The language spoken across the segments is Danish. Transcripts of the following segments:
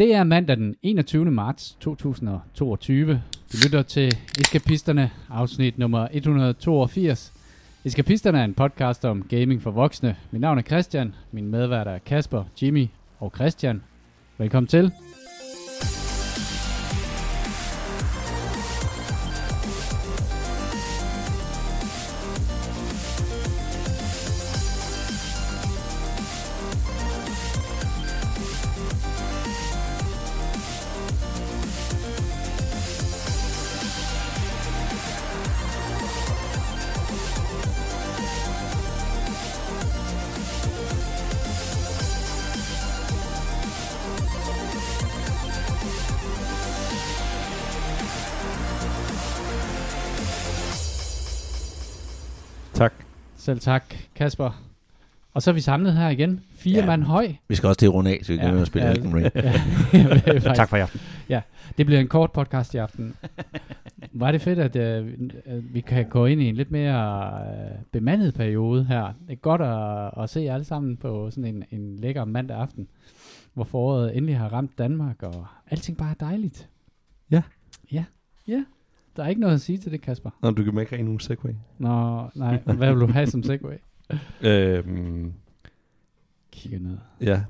Det er mandag den 21. marts 2022. Du lytter til Eskapisterne, afsnit nummer 182. Eskapisterne er en podcast om gaming for voksne. Mit navn er Christian, min medvært er Kasper, Jimmy og Christian. Velkommen til. Selv tak, Kasper. Og så er vi samlet her igen. Fire ja. Ja. mand høj. Vi skal også til at runde af, så vi kan Ja. ja. med at spille Ja. ja. Elden Ring. Ja, Tak for i aften. Det bliver en kort podcast i aften. Var det fedt, at øh, øh, vi kan gå ind i en lidt mere øh, bemandet periode her. Det er godt at, at se jer alle sammen på sådan en, en lækker mandag aften, hvor foråret endelig har ramt Danmark, og alting bare er dejligt. Ja. Ja, ja. Der er ikke noget at sige til det, Kasper. Nå, du kan ikke have nogen segway. Nå, nej. Hvad vil du have som segway? Øhm, Kigge ned. ja.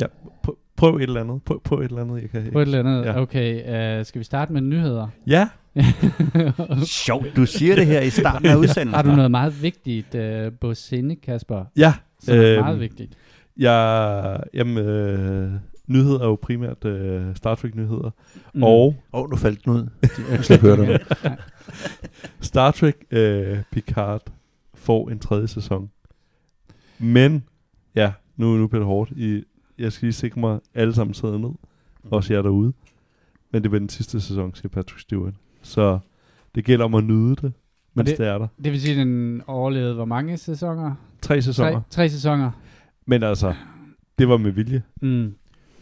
Ja, prøv, prøv et eller andet. Prøv, prøv et eller andet, jeg kan... På et eller andet. Ja. Okay, uh, skal vi starte med nyheder? Ja, Sjovt, du siger det her i starten af udsendelsen. Har du noget meget vigtigt uh, på sinde, Kasper? ja. Som er Øhm, meget vigtigt. Jeg, jamen, øh, nyheder er jo primært øh, Star Trek-nyheder. Mm. Mm. Og Åh, oh, nu faldt den ud. Jeg skal høre det. Star Trek øh, Picard får en tredje sæson. Men, ja, nu, nu bliver det hårdt. I, jeg skal lige sikre mig, alle sammen sidder ned. Også jer derude. Men det bliver den sidste sæson, siger Patrick Stewart. Så det gælder om at nyde det, mens det- det, det er der. Det vil sige, at den overlevede hvor mange sæsoner? Tre sæsoner. Tre, tre sæsoner. Men altså, det var med vilje. Mm.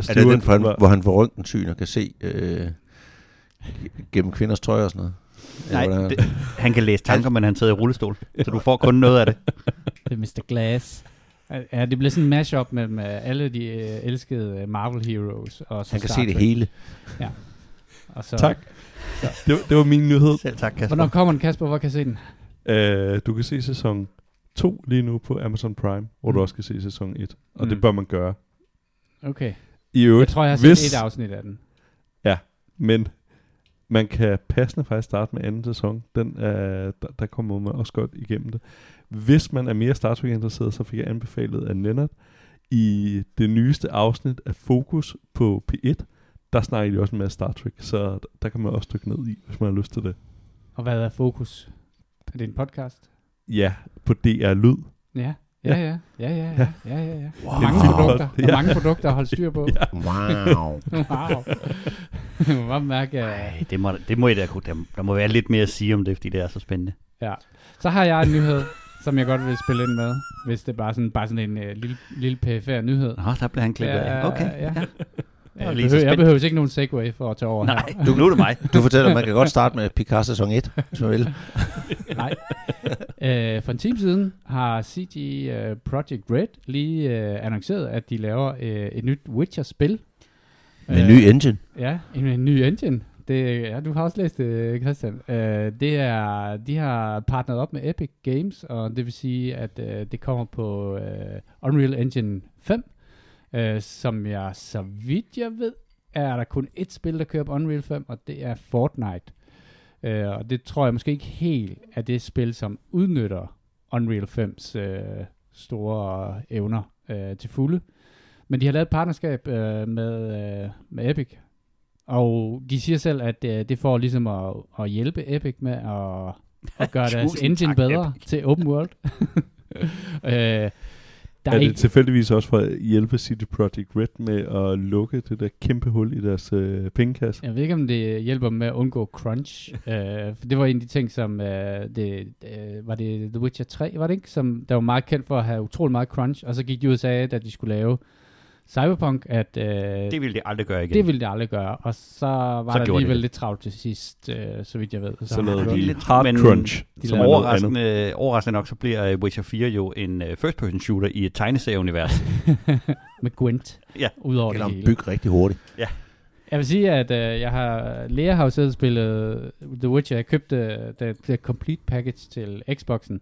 Er det den, for han, hvor han får røntgensyn og kan se øh, gennem kvinders tøj og sådan noget? Nej, Eller er det, han kan læse tanker, men han sidder i rullestol. Så du får kun noget af det. Det er Mr. Glass. Ja, det bliver sådan en mashup mellem alle de uh, elskede uh, Marvel Heroes. Og så Han kan Star se det hele. Og så, Tak. Det, var- det var min nyhed. Selv tak, Kasper. Hvornår kommer den, Kasper? Hvor kan jeg se den? Uh, du kan se sæson 2 lige nu på Amazon Prime, hvor Mm. du også kan se sæson 1. Og Mm. det bør man gøre. Okay. I Jeg øvrigt, tror, jeg har set hvis, et afsnit af den. men man kan passende faktisk starte med anden sæson. Den er, der, der kommer man også godt igennem det. Hvis man er mere Star Trek interesseret, så fik jeg anbefalet af Lennart i det nyeste afsnit af Fokus på P1. Der snakker de også en masse Star Trek, så der, der kan man også dykke ned i, hvis man har lyst til det. Og hvad er fokus? Er det en podcast? Ja, på DR Lyd. Ja. Ja, ja, ja, ja, ja, ja, ja, ja. Wow. Mange produkter. Der er mange produkter at holde styr på. Ja. Wow. Wow. Man må bare mærke, at Ej, det må, det må I da kunne. Der, der må være lidt mere at sige om det, fordi det er så spændende. Ja. Så har jeg en nyhed, som jeg godt vil spille ind med, hvis det er bare sådan, bare sådan en uh, lille, lille perifær nyhed. Nå, der blev han klippet af. Okay. Ja. Jeg, lige behøver, jeg behøver ikke nogen segway for at tage over Nej, nu, nu er det mig. Du fortæller, at man kan godt starte med Picard sæson 1, hvis man vil. her. Nej. Uh, for en time siden har CG uh, Project Red lige uh, annonceret, at de laver uh, et nyt Witcher-spil. Med en Øh, ny engine. Ja, en, en ny engine. Det, ja, du har også læst det, Christian. Uh, det er, de har partneret op med Epic Games, og det vil sige, at uh, det kommer på uh, Unreal Engine 5, uh, som jeg, så vidt jeg ved, er der kun et spil, der kører på Unreal 5, og det er Fortnite. Uh, og det tror jeg måske ikke helt er det spil, som udnytter Unreal 5's uh, store evner uh, til fulde. Men de har lavet et partnerskab uh, med, uh, med Epic, og de siger selv, at uh, det får ligesom at, at hjælpe Epic med at, at gøre deres engine tak, bedre Epic. til open world. uh, der Er, er det ikke, tilfældigvis også for at hjælpe City Project Red med at lukke det der kæmpe hul i deres øh, pengekasse? jeg ved ikke, om det hjælper dem med at undgå crunch. uh, for det var en af de ting, som uh, det, uh, var det The Witcher 3, var det ikke? Som der var meget kendt for at have utrolig meget crunch, og så gik de ud og sagde, at de skulle lave Cyberpunk, at øh, Det det, ville de aldrig gøre igen. det ville det aldrig gøre. Og så var Så der alligevel det. lidt travlt til sidst, øh, så vidt jeg ved. Så lavede har de lidt- Hard men- Crunch, de som lavede er overraskende, overraskende nok, så bliver uh, Witcher 4 jo en uh, first-person shooter i et tegneserieunivers. med Gwent, Ja. udover Eller det hele. bygge rigtig hurtigt. Jeg vil sige, at øh, jeg har, Lea har jo selv spillet The Witcher. Jeg købte øh, det, det complete package til Xboxen.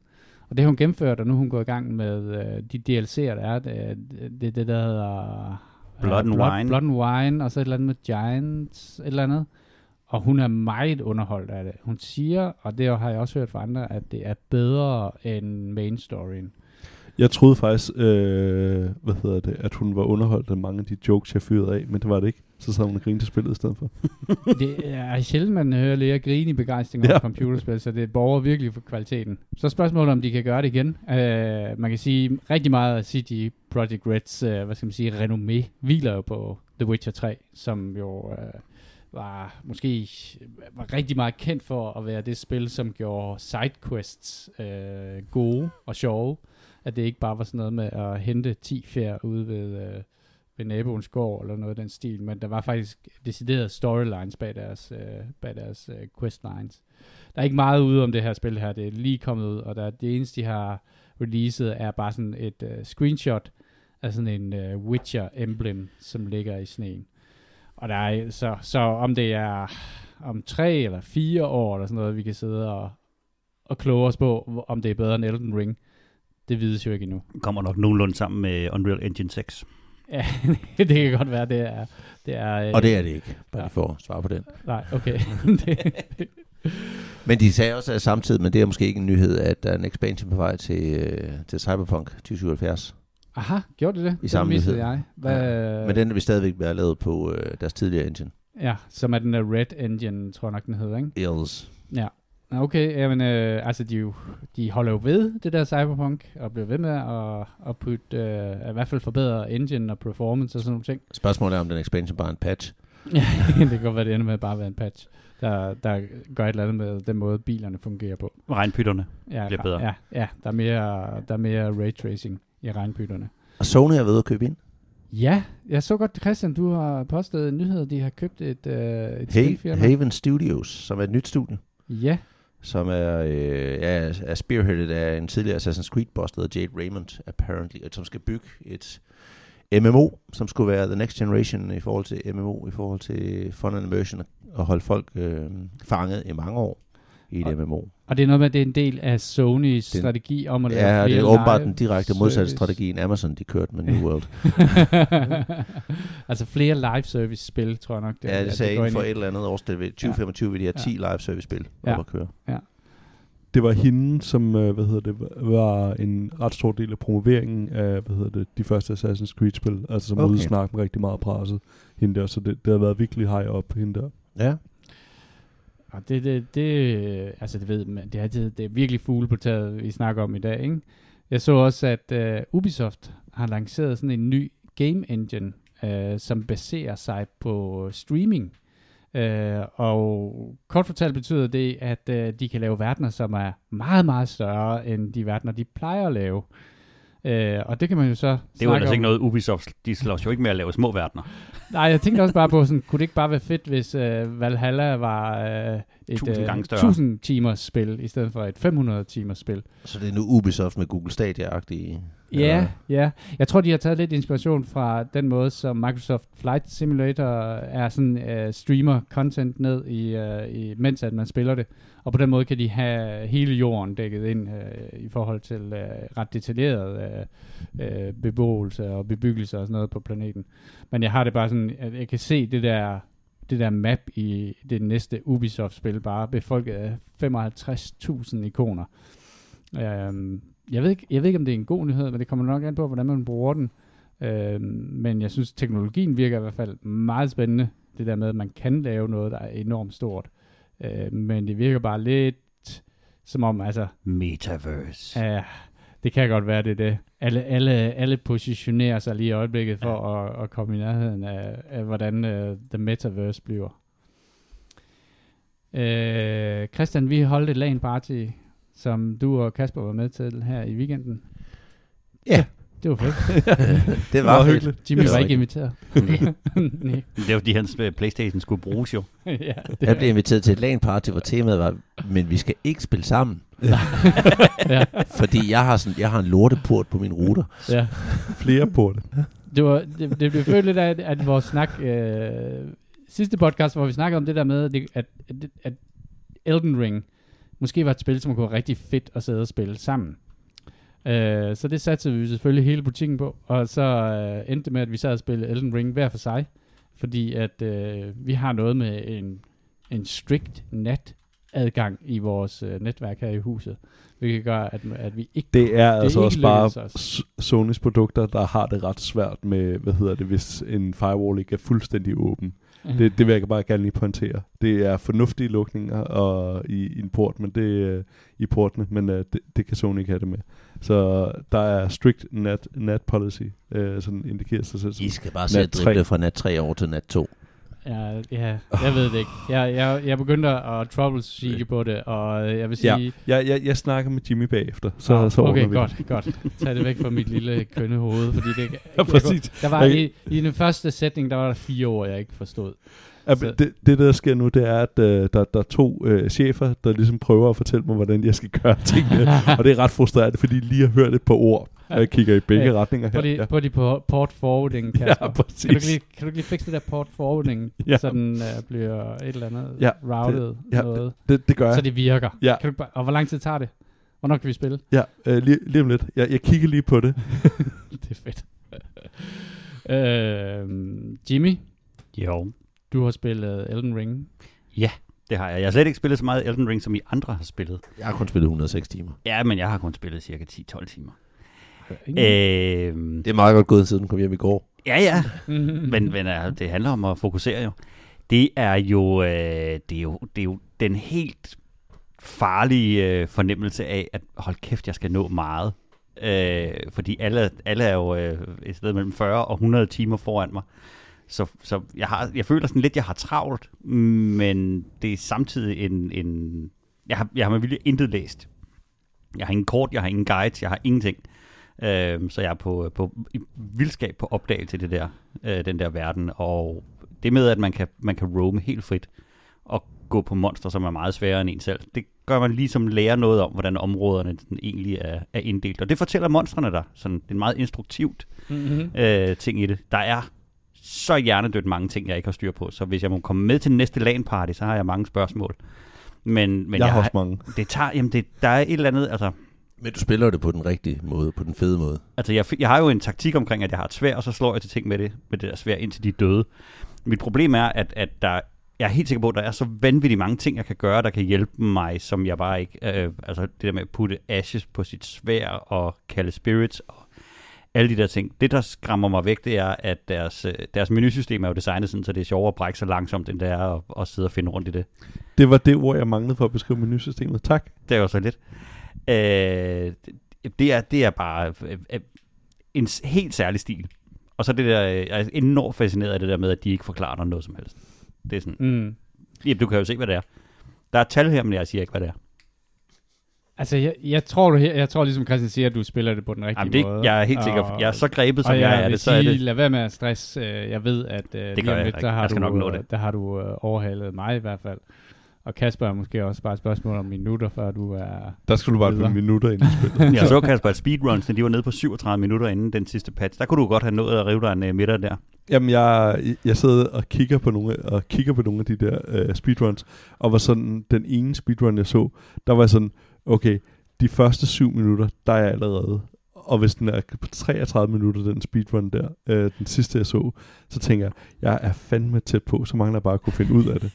Og det har hun gennemført, og nu er hun gået i gang med øh, de DLC'er, der er. Det, det, det der hedder... øh, Blood and Blood, Wine. Blood and Wine, og så et eller andet med Giants, et eller andet. Og hun er meget underholdt af det. Hun siger, og det har jeg også hørt fra andre, at det er bedre end main storyen. Jeg troede faktisk, øh, hvad hedder det, at hun var underholdt af mange af de jokes, jeg fyrede af, men det var det ikke. Så sad hun og grinede til spillet i stedet for. det er sjældent, man hører Lea grine i begejstring over Ja. computerspil, så det borger virkelig for kvaliteten. Så spørgsmålet om de kan gøre det igen. Uh, man kan sige, rigtig meget af CG Project Reds, uh, hvad skal man sige, renommé, hviler jo på The Witcher 3, som jo uh, var måske var rigtig meget kendt for at være det spil, som gjorde sidequests uh, gode og sjove. At det ikke bare var sådan noget med at hente 10 fjer ude ved, øh, ved naboens gård eller noget af den stil, men der var faktisk deciderede storylines bag deres, øh, bag deres øh, questlines. Der er ikke meget ude om det her spil her, det er lige kommet ud, og der, det eneste, de har releaset, er bare sådan et øh, screenshot af sådan en øh, Witcher-emblem, som ligger i sneen. Og der er, så, så om det er om tre eller fire år, eller sådan noget, vi kan sidde og, og kloge os på, om det er bedre end Elden Ring, det vides jo ikke endnu. Kommer nok nogenlunde sammen med Unreal Engine 6. Ja, det kan godt være, det er... Det er øh, Og det er det ikke, bare Ja. lige for at svare på den. Nej, okay. Men de sagde også at samtidig, men det er måske ikke en nyhed, at der er en expansion på vej til, øh, til Cyberpunk 2077. aha, gjorde det det? Det samme nyhed. jeg. Hvad, Men den vil stadigvæk være lavet på øh, deres tidligere engine. Ja, som er den der Red Engine, tror jeg nok, den hedder, ikke? Ills. Ja. Okay, jamen, øh, altså de, jo, de holder jo ved det der Cyberpunk, og bliver ved med at, at putte, øh, i hvert fald forbedre engine og performance og sådan nogle ting. Spørgsmålet er, om den expansion bare er en patch. Ja, det kan godt være, det ender med at bare være en patch, der, der gør et eller andet med den måde, bilerne fungerer på. Regnpytterne. Ja, Bliver bedre. Ja, ja der, er mere, der er mere ray tracing i regnbytterne. Og Sony er ved at købe ind. Ja, jeg så godt, Christian, du har postet en nyhed, de har købt et, øh, et Ha- spilfirma. Haven Studios, som er et nyt studie, Ja, som er, øh, ja, er spearheadet af en tidligere Assassin's Creed-boss, der hedder Jade Raymond, apparently, og som skal bygge et MMO, som skulle være the next generation i forhold til MMO, i forhold til fun and immersion, og holde folk øh, fanget i mange år i et Og- MMO. og det er noget med, at det er en del af Sonys Den- strategi om at lave Ja, det er åbenbart den direkte modsatte strategi end Amazon, de kørte med New World. altså flere live service spil, tror jeg nok. Det, ja, det sagde går inden for et eller andet årstal. 2025 vil de have 10 live service spil Ja. op at køre. Det var hende, som øh, hvad hedder det, var en ret stor del af promoveringen af hvad hedder det, de første Assassin's Creed-spil. Altså som Okay. okay. ude snakke med rigtig meget presset. Hende der, så det, det har været virkelig high op hende der. Ja. Og det, det, det, altså det ved man, det er, det, det er virkelig fugle på taget, vi snakker om i dag, ikke? Jeg så også, at uh, Ubisoft har lanceret sådan en ny game engine, uh, som baserer sig på streaming. Uh, og kort fortalt betyder det, at uh, de kan lave verdener, som er meget, meget større end de verdener, de plejer at lave. Uh, og det kan man jo så Det er jo om. ikke noget Ubisoft. De slås jo ikke med at lave små verdener. Nej, jeg tænkte også bare på, sådan, kunne det ikke bare være fedt, hvis uh, Valhalla var uh, et 1000 gange større. 1000 timers spil, i stedet for et 500 timers spil. Så det er nu Ubisoft med Google Stadia-agtige. Ja, ja. Jeg tror, de har taget lidt inspiration fra den måde, som Microsoft Flight Simulator er sådan uh, streamer content ned i, uh, i, mens at man spiller det. Og på den måde kan de have hele jorden dækket ind uh, i forhold til uh, ret detaljeret uh, uh, beboelse og bebyggelse og sådan noget på planeten. Men jeg har det bare sådan, at jeg kan se det der det der map i det næste Ubisoft-spil bare befolket af 55.000 ikoner. Øhm, jeg, ved ikke, jeg ved ikke, om det er en god nyhed, men det kommer nok an på, hvordan man bruger den. Øhm, men jeg synes, teknologien virker i hvert fald meget spændende. Det der med, at man kan lave noget, der er enormt stort. Øh, men det virker bare lidt som om, altså, Metaverse. Ja, det kan godt være, det er det. Alle, alle, alle positionerer sig lige i øjeblikket for at, at komme i nærheden af, af hvordan uh, The Metaverse bliver. Uh, Christian, vi holdt et LAN party, som du og Kasper var med til her i weekenden. Ja, Det var fedt. det var fedt. hyggeligt. Jimmy Det er var ikke inviteret. Nej. Nej. Det var fordi, hans øh, Playstation skulle bruges jo. ja, det Jeg blev inviteret til et LAN-party, hvor temaet var, men vi skal ikke spille sammen. ja, Fordi jeg har, sådan, jeg har en lorteport på min router. ja. Flere porte. Det, var, det, det blev følt lidt af, at, vores snak... Øh, sidste podcast, hvor vi snakkede om det der med, at, at, at, Elden Ring måske var et spil, som kunne være rigtig fedt at sidde og spille sammen. Øh, så det satte vi selvfølgelig hele butikken på, og så øh, endte det med, at vi sad og spillede Elden Ring hver for sig, fordi at øh, vi har noget med en, en strict netadgang i vores øh, netværk her i huset, hvilket gør, at, at vi ikke Det er altså ikke også bare os. Sonys produkter, der har det ret svært med, hvad hedder det, hvis en firewall ikke er fuldstændig åben. Det, det vil jeg bare gerne lige pointere. Det er fornuftige lukninger og i, i en port, men det øh, i portene, men øh, det, det kan Sony ikke have det med. Så der er strict nat, nat policy, øh, sådan indikerer sig selv. som- I skal bare sætte drible fra nat 3 over til nat 2. Ja, ja, jeg ved det ikke. Jeg, jeg, jeg begyndte at troubleshoot på det, og jeg vil Ja. sige... Jeg, jeg, jeg snakker med Jimmy bagefter, så, Nå, så okay, vi godt, det. godt. Tag det væk fra mit lille kønne hoved, fordi det... Ja, præcis. Der var Jeg- i, i den første sætning, der var der fire ord, jeg ikke forstod. Ja, det, det, der sker nu, det er, at øh, der, der er to øh, chefer, der ligesom prøver at fortælle mig, hvordan jeg skal gøre tingene. og det er ret frustrerende, fordi de lige har hørt et par ord. Og jeg kigger i begge Ja, retninger her. På de, ja. på de på port forwarding, Kasper. ja, kan, du ikke præcis. lige, kan du ikke lige fikse det der port forwarding, Ja. så den uh, bliver et eller andet Ja, routed ja, noget, Det, det gør jeg. så det virker. Ja. Kan du, bare- og hvor lang tid tager det? Hvornår kan vi spille? Ja, øh, lige, lige om lidt. Jeg, jeg kigger lige på det. det er fedt. øh, Jimmy, Jo, du har spillet Elden Ring. det har jeg. Jeg har slet ikke spillet så meget Elden Ring, som I andre har spillet. Jeg har kun spillet 106 timer. Ja, men jeg har kun spillet cirka 10-12 timer. Øh, Det er meget godt gået, siden den kom hjem i går. ja, ja. Men, men uh, det handler om at fokusere jo. Det er jo, øh, det er jo, det er jo den helt farlige øh, fornemmelse af, at hold kæft, jeg skal nå meget. Øh, fordi alle, alle er jo øh, et sted mellem 40 og 100 timer foran mig. Så, så jeg, har, jeg føler sådan lidt, jeg har travlt, men det er samtidig en... en jeg, har, jeg har med vilje intet læst. Jeg har ingen kort, jeg har ingen guide, jeg har ingenting. Øh, så jeg er på, på vildskab på opdagelse i det der, øh, den der verden. Og det med, at man kan, man kan roame helt frit og gå på monster, som er meget sværere end en selv, det gør man ligesom lære noget om, hvordan områderne sådan egentlig er, er inddelt. Og det fortæller monstrene der. Sådan, det er en meget instruktivt Mhm. øh, ting i det. Der er så hjernedødt mange ting, jeg ikke har styr på. Så hvis jeg må komme med til næste LAN-party, så har jeg mange spørgsmål. Men, men jeg har også mange. det tager, jamen det, der er et eller andet, altså, Men du spiller det på den rigtige måde, på den fede måde. Altså, jeg, jeg har jo en taktik omkring, at jeg har et svær, og så slår jeg til ting med det, med det der svær, indtil de er døde. Mit problem er, at, at der, jeg er helt sikker på, at der er så vanvittigt mange ting, jeg kan gøre, der kan hjælpe mig, som jeg bare ikke... Øh, altså, det der med at putte ashes på sit svær, og kalde spirits, og alle de der ting. Det, der skræmmer mig væk, det er, at deres, øh, deres menusystem er jo designet sådan, så det er sjovere at brække så langsomt, end det er at, at sidde og finde rundt i det. Det var det ord, jeg manglede for at beskrive menusystemet. Tak. Det er jo så lidt. Øh, det, det, er, det er bare øh, øh, en helt særlig stil. Og så det der, øh, jeg er enormt fascineret af det der med, at de ikke forklarer dig noget som helst. Det er sådan, Mm. ja, du kan jo se, hvad det er. Der er tal her, men jeg siger ikke, hvad det er. Altså, jeg, jeg, tror, du, her- jeg tror ligesom Christian siger, at du spiller det på den rigtige Jamen, det, måde. jeg er helt sikker. Og- Jeg er så grebet, som jeg, jeg er det, så er sige, det. lad være med at stress. Jeg ved, at øh, lige om jeg lidt, der har Jeg du, nok nå det. der har du overhalet mig i hvert fald. Og Kasper er måske også bare et spørgsmål om minutter, før du er... Der skulle du bare på minutter ind i spillet. Jeg så Kasper, at speedruns, de var nede på 37 minutter inden den sidste patch. Der kunne du godt have nået at rive dig en uh, midter der. Jamen, jeg, jeg sidder og kigger på nogle, og kigger på nogle af de der øh, speedruns, og var sådan, den ene speedrun, jeg så, der var sådan, okay, de første syv minutter, der er jeg allerede. Og hvis den er på 33 minutter, den speedrun der, øh, den sidste jeg så, så tænker jeg, jeg er fandme tæt på, så mangler jeg bare at kunne finde ud af det.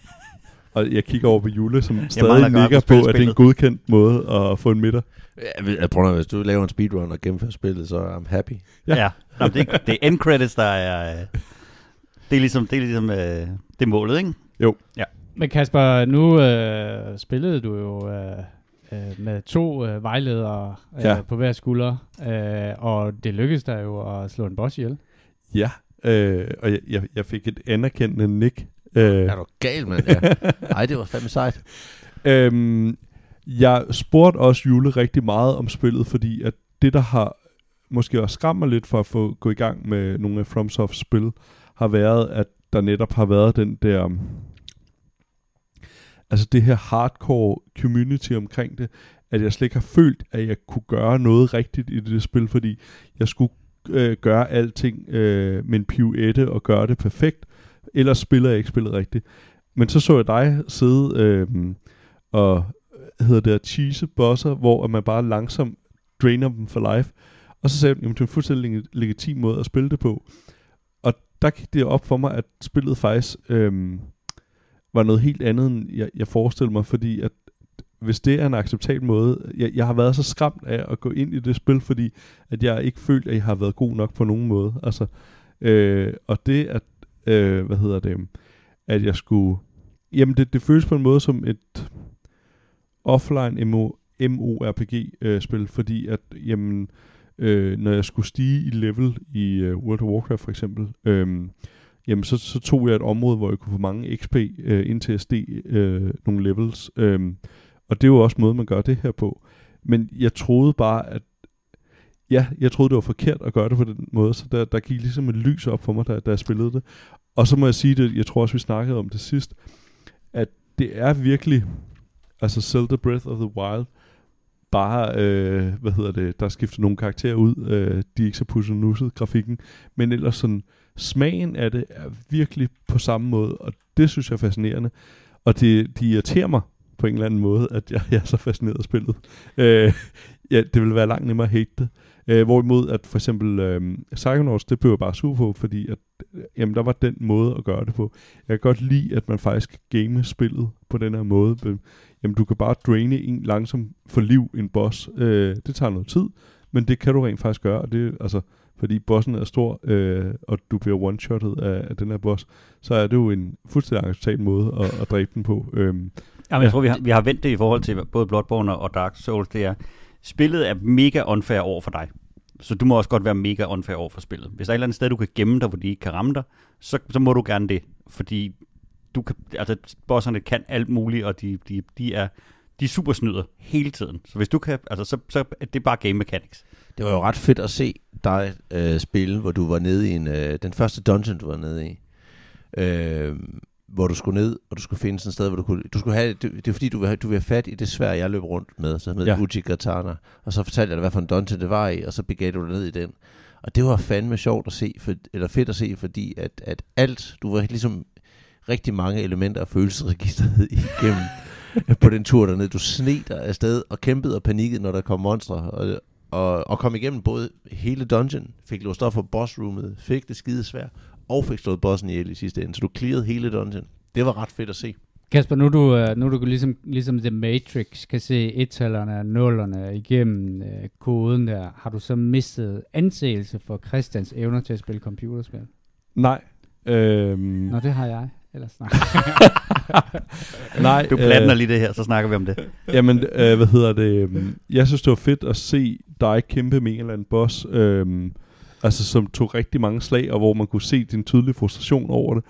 Og jeg kigger over på Jule, som stadig at kunne på, at det er en godkendt måde at få en midter. Ja, jeg prøver, hvis du laver en speedrun og gennemfører spillet, så er I'm happy. Ja. Ja. ja. Nå, det, er- det er end credits, der er... øh, Det er ligesom, det er ligesom øh, det er målet, ikke? Men Kasper, nu øh, spillede du jo øh, øh, med to øh, vejledere øh, Ja. på hver skulder, øh, og det lykkedes dig jo at slå en boss ihjel. Ja, øh, og jeg, jeg, jeg fik et anerkendende nik. Øh, Er du gal, mand? Ja. Ej, det var fandme sejt. Øhm, jeg spurgte også Jule rigtig meget om spillet, fordi at det, der har måske også skræmmer lidt for at få gå i gang med nogle af FromSofts spil, har været, at der netop har været den der... Altså det her hardcore community omkring det, at jeg slet ikke har følt, at jeg kunne gøre noget rigtigt i det spil, fordi jeg skulle øh, gøre alting øh, med en pivette og gøre det perfekt, ellers spiller jeg ikke spillet rigtigt. Men så så jeg dig sidde øh, og hedder det cheese bosser, hvor man bare langsomt drainer dem for life. Og så sagde jeg, at det er en fuldstændig legitim måde at spille det på. Og der gik det op for mig, at spillet faktisk øh, var noget helt andet, end jeg, jeg forestillede mig, fordi at hvis det er en acceptabel måde, jeg, jeg har været så skræmt af at gå ind i det spil, fordi at jeg ikke følt, at jeg har været god nok på nogen måde. Altså, øh, og det at, øh, hvad hedder det, at jeg skulle, jamen det, det føles på en måde som et offline MO, MORPG-spil, øh, fordi at, jamen, øh, når jeg skulle stige i level i øh, World of Warcraft for eksempel, øh, jamen så, så tog jeg et område, hvor jeg kunne få mange XP øh, ind til at stige øh, nogle levels. Øh, og det er jo også måde, man gør det her på. Men jeg troede bare, at ja, jeg troede, det var forkert at gøre det på den måde, så der, der gik ligesom et lys op for mig, da, da jeg spillede det. Og så må jeg sige det, jeg tror også, vi snakkede om det sidst, at det er virkelig, altså Zelda Breath of the Wild, bare, øh, hvad hedder det, der skifter nogle karakterer ud, øh, de er ikke så pusset nusset, grafikken, men ellers sådan, smagen af det er virkelig på samme måde, og det synes jeg er fascinerende. Og det, de irriterer mig på en eller anden måde, at jeg, jeg er så fascineret af spillet. Øh, ja, det vil være langt nemmere at hate det. Øh, hvorimod at for eksempel øh, Psychonauts, det blev jeg bare sur på, fordi at, jamen, der var den måde at gøre det på. Jeg kan godt lide, at man faktisk game spillet på den her måde. Jamen, du kan bare draine en langsomt for liv en boss. Øh, det tager noget tid, men det kan du rent faktisk gøre. Og det, altså, fordi bossen er stor, øh, og du bliver one-shottet af, af den her boss, så er det jo en fuldstændig acceptabel måde at, at dræbe den på. Øh, Jamen, jeg ja. tror, vi har, vi har vendt det i forhold til både Bloodborne og Dark Souls. Det er, spillet er mega unfair over for dig. Så du må også godt være mega unfair over for spillet. Hvis der er et eller andet sted, du kan gemme dig, hvor de ikke kan ramme dig, så, så må du gerne det. Fordi du kan, altså, bosserne kan alt muligt, og de, de, de er de er super snyder hele tiden. Så hvis du kan, altså, så, så er det bare game mechanics. Det var jo ret fedt at se dig øh, spille, hvor du var nede i en, øh, den første dungeon, du var nede i. Øh, hvor du skulle ned, og du skulle finde sådan et sted, hvor du kunne... Du skulle have, det, det er fordi, du vil, du vil have fat i det svær, jeg løb rundt med, så med ja. Uchi Katana. Og så fortalte jeg dig, hvad for en dungeon det var i, og så begav du dig ned i den. Og det var fandme sjovt at se, for, eller fedt at se, fordi at, at alt, du var ligesom rigtig mange elementer af følelsesregistret igennem på den tur dernede. Du sned dig afsted og kæmpede og panikkede, når der kom monstre. Og, og, og kom igennem både hele dungeon, fik låst op for bossroomet, fik det skide svært, og fik slået bossen ihjel i sidste ende. Så du clearede hele dungeon. Det var ret fedt at se. Kasper, nu du, øh, nu du ligesom, ligesom The Matrix kan se et-tallerne og nullerne igennem uh, koden der, har du så mistet anseelse for Christians evner til at spille computerspil? Nej. Øhm. Nå, det har jeg. Ellers nej. nej. Du blander øh, lige det her, så snakker vi om det. Jamen, øh, hvad hedder det? Øhm, jeg synes, det var fedt at se dig kæmpe med en eller anden boss. Øh, Altså som tog rigtig mange slag, og hvor man kunne se din tydelige frustration over det.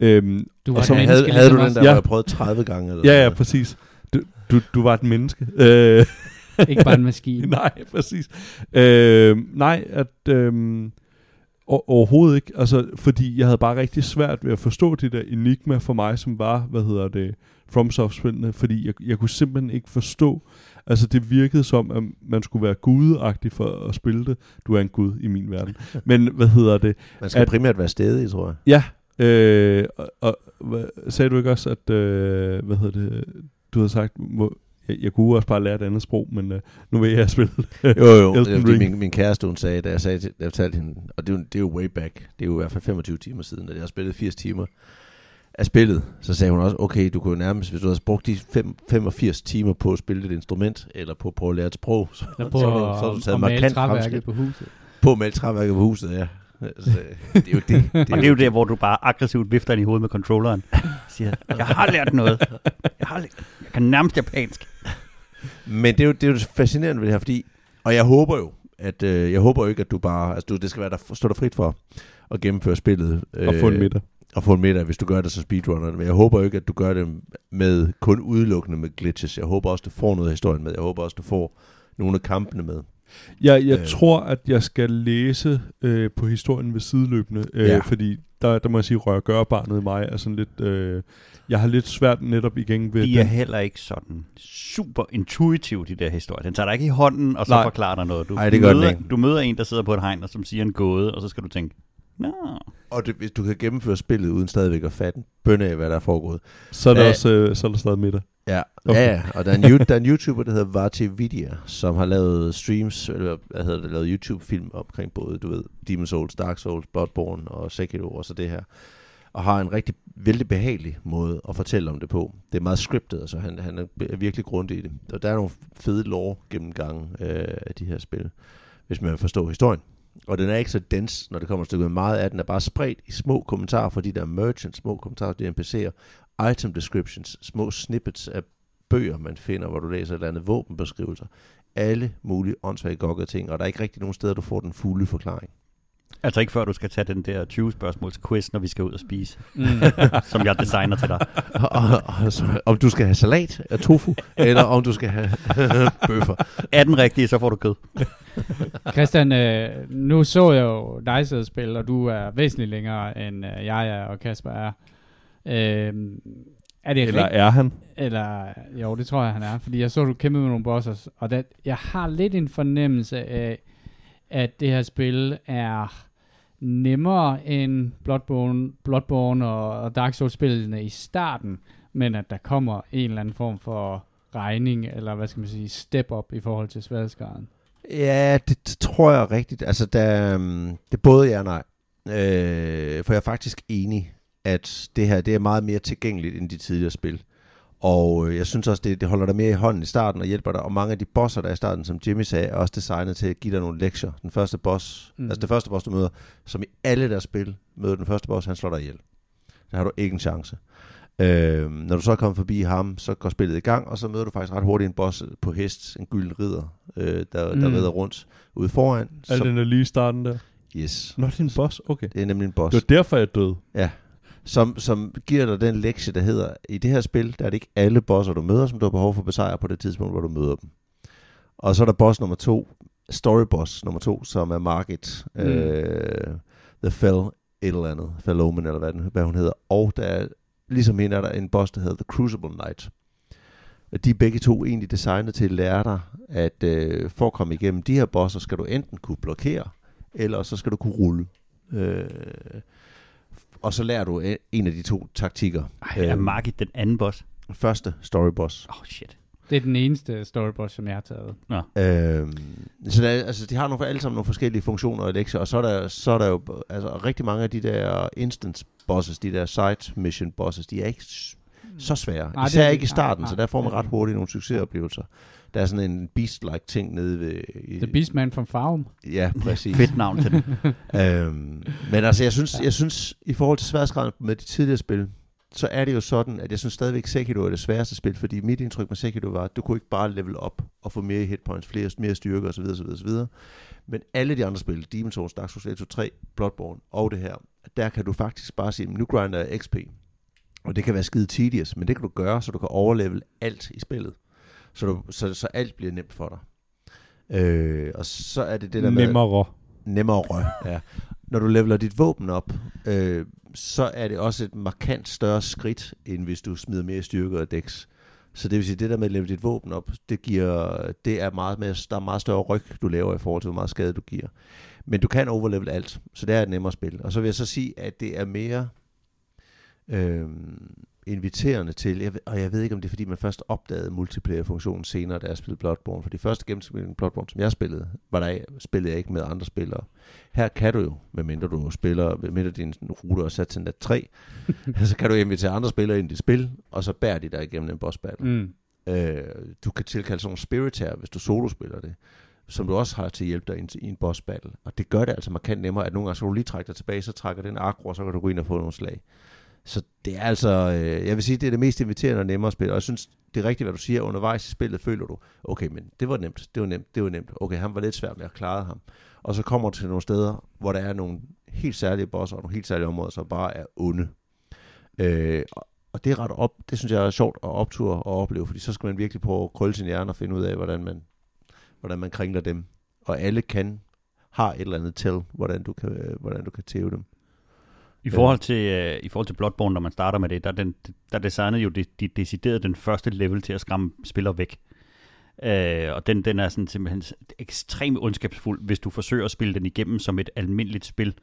Øhm, du var og så havde, havde ligesom du den der, ja. hvor jeg prøvet 30 gange? Eller ja, ja, præcis. Du, du, du var et menneske. Øh. Ikke bare en maskine. nej, præcis. Øh, nej, at... Øh, overhovedet ikke, altså, fordi jeg havde bare rigtig svært ved at forstå det der enigma for mig, som var, hvad hedder det, FromSoft-spillene, fordi jeg, jeg kunne simpelthen ikke forstå, Altså det virkede som, at man skulle være gudagtig for at spille det. Du er en gud i min verden. Men hvad hedder det? Man skal at, primært være stedig, tror jeg. Ja. Øh, og, og hvad, sagde du ikke også, at, øh, hvad hedder det, du havde sagt, hvor, jeg, jeg kunne også bare lære et andet sprog, men øh, nu vil jeg spille Jo, jo, det er, min, min kæreste, hun sagde, da jeg, sagde, da jeg fortalte hende, og det er, jo, det er jo way back, det er jo i hvert fald 25 timer siden, da jeg har spillet 80 timer, af spillet, så sagde hun også, okay, du kunne nærmest, hvis du havde brugt de fem, 85 timer på at spille et instrument, eller på at prøve at lære et sprog, så, så, på så, så, så du taget markant fremskridt. på huset. På at male træværket på huset, ja. Altså, det er jo det. det er og det er jo der, hvor du bare aggressivt vifter ind i hovedet med controlleren. Siger, jeg har lært noget. Jeg, har lært, jeg kan nærmest japansk. Men det er jo, det er jo fascinerende ved det her, fordi, og jeg håber jo, at øh, jeg håber jo ikke, at du bare, altså du, det skal være der, stå der frit for at gennemføre spillet. Øh, og få en middag at få en middag, hvis du gør det som speedrunner. Men jeg håber jo ikke, at du gør det med kun udelukkende med glitches. Jeg håber også, du får noget af historien med. Jeg håber også, du får nogle af kampene med. Jeg, jeg Øh. tror, at jeg skal læse øh, på historien ved sideløbende, øh, Ja. ja. fordi der, der må jeg sige, rør gør barnet i mig er sådan lidt... Øh, jeg har lidt svært netop igen ved De er den. heller ikke sådan super intuitive, de der historier. Den tager dig ikke i hånden, og så Nej. forklarer dig noget. Du, Nej, det gør den møder, ikke. du møder en, der sidder på et hegn, og som siger en gåde, og så skal du tænke, Nå, Og det, hvis du kan gennemføre spillet uden stadigvæk at fatte bønne af, hvad der er foregået. Så er der Ja. også øh, så er der stadig middag. Ja, Okay. ja, ja. og der er, en, der er en YouTuber, der hedder Vati Vidya, som har lavet streams, eller hvad hedder det, lavet YouTube-film omkring både, du ved, Demon's Souls, Dark Souls, Bloodborne og Sekiro og så det her. Og har en rigtig vældig behagelig måde at fortælle om det på. Det er meget scriptet, altså han, han er er virkelig grundig i det. Og der er nogle fede lore gennemgange øh, af de her spil, hvis man vil forstå historien. Og den er ikke så dens, når det kommer til stykket. Meget af den er bare spredt i små kommentarer fordi de der merchants, små kommentarer de NPC'er, item descriptions, små snippets af bøger, man finder, hvor du læser et eller andet våbenbeskrivelser. Alle mulige åndssvage gokkede ting, og der er ikke rigtig nogen steder, du får den fulde forklaring altså ikke før du skal tage den der 20 spørgsmåls quiz, når vi skal ud og spise, Mm. som jeg designer til dig. og, og, og, så, om du skal have salat af tofu, eller om du skal have bøffer. Er den rigtige, så får du kød. Christian, øh, nu så jeg jo dig sidde og spille, og du er væsentligt længere, end øh, jeg er, og Kasper er. Øh, er det Eller rigtigt? er han? Eller, jo, det tror jeg, han er. Fordi jeg så, du kæmpe med nogle bosses, og det, jeg har lidt en fornemmelse af, at det her spil er nemmere end Bloodborne, Bloodborne og, Dark Souls-spillene i starten, men at der kommer en eller anden form for regning, eller hvad skal man sige, step up i forhold til sværhedsgraden. Ja, det, det tror jeg rigtigt. Altså, der, øhm, det er både ja og nej. Øh, for jeg er faktisk enig, at det her det er meget mere tilgængeligt end de tidligere spil. Og øh, jeg synes også, det, det holder dig mere i hånden i starten og hjælper dig. Og mange af de bosser, der er i starten, som Jimmy sagde, er også designet til at give dig nogle lektier. Den første boss, Mm. altså det første boss, du møder, som i alle deres spil, møder den første boss, han slår dig ihjel. Der har du ikke en chance. Øh, når du så er kommet forbi ham, så går spillet i gang, og så møder du faktisk ret hurtigt en boss på hest, en gylden ridder, øh, der, der Mm. rider rundt ude foran. Er Som, den er lige starten der? yes, Nå, det er en boss. Okay. det er nemlig en boss. Det var derfor, jeg døde. Ja. Som, som giver dig den lektie, der hedder, i det her spil, der er det ikke alle bosser, du møder, som du har behov for at besejre på det tidspunkt, hvor du møder dem. Og så er der boss nummer to, story boss nummer to, som er Margit, Mm. øh, The Fell et eller andet, Fell Omen, eller hvad, den, hvad hun hedder. Og der er, ligesom hende er der en boss, der hedder The Crucible Knight. De er begge to egentlig designet til at lære dig, at øh, for at komme igennem de her bosser, skal du enten kunne blokere, eller så skal du kunne rulle. Øh, og så lærer du en- en af de to taktikker. Ej, er Margit den anden boss? Første story boss. Oh shit. Det er den eneste storyboss, som jeg har taget. Øhm, så der, er- altså, de har nogle, alle sammen nogle forskellige funktioner og lektier, og så er der, så er der jo altså, rigtig mange af de der instance bosses, de der side mission bosses, de er ikke s- så svære. Det Især er ikke i starten, nej, så nej, der får man det ret hurtigt nogle succesoplevelser. Der er sådan en beast-like ting nede ved... I, The Beastman from Farum. Ja, præcis. Fedt navn til den. øhm, men altså, jeg synes, jeg synes, i forhold til sværdesgraden med de tidligere spil, så er det jo sådan, at jeg synes stadigvæk, Sekiro er det sværeste spil, fordi mit indtryk med Sekiro var, at du kunne ikke bare level op og få mere hitpoints, flere, mere styrke osv. osv., osv. Men alle de andre spil, Demon's Souls, Dark Souls 1, 2, 3, Bloodborne og det her, der kan du faktisk bare sige, nu grinder jeg XP. Og det kan være skide tedious, men det kan du gøre, så du kan overlevel alt i spillet. Så, du, så, så alt bliver nemt for dig. Øh, og så er det det der med Nemmere. nemmere, ja. Når du leveler dit våben op, øh, så er det også et markant større skridt, end hvis du smider mere styrke og dex. Så det vil sige, det der med at levele dit våben op, det, giver, det er meget mere, der er meget større ryg, du laver i forhold til, hvor meget skade du giver. Men du kan overlevel alt, så det er et nemmere spil. Og så vil jeg så sige, at det er mere øh, inviterende til, jeg ved, og jeg ved ikke, om det er, fordi man først opdagede multiplayer-funktionen senere, da jeg spillede Bloodborne. For de første gennemspilling Bloodborne, som jeg spillede, var der, spillede jeg ikke med andre spillere. Her kan du jo, medmindre du spiller, medmindre din rute er sat til nat 3, så kan du invitere andre spillere ind i dit spil, og så bærer de dig igennem en boss battle. Mm. Øh, du kan tilkalde sådan nogle spirit her, hvis du solo-spiller det, som du også har til hjælp dig i en, i en boss battle. Og det gør det altså markant nemmere, at nogle gange så du lige trække dig tilbage, så trækker den aggro, og så kan du gå ind og få nogle slag. Så det er altså, øh, jeg vil sige, det er det mest inviterende og nemmere spil, og jeg synes, det er rigtigt, hvad du siger, undervejs i spillet føler du, okay, men det var nemt, det var nemt, det var nemt, okay, han var lidt svær, men jeg klarede ham. Og så kommer du til nogle steder, hvor der er nogle helt særlige bosser, og nogle helt særlige områder, som bare er onde. Øh, og- det er ret op, det synes jeg er sjovt at opture og opleve, fordi så skal man virkelig prøve at krølle sin hjerne og finde ud af, hvordan man, hvordan man kringler dem. og alle kan, har et eller andet til, hvordan du kan, øh, hvordan du kan tæve dem. I forhold til, øh, i forhold til Bloodborne, når man starter med det, der, er den, der designede jo de, de decideret den første level til at skræmme spillere væk. Øh, og den, den er sådan simpelthen ekstremt ondskabsfuld, hvis du forsøger at spille den igennem som et almindeligt spil,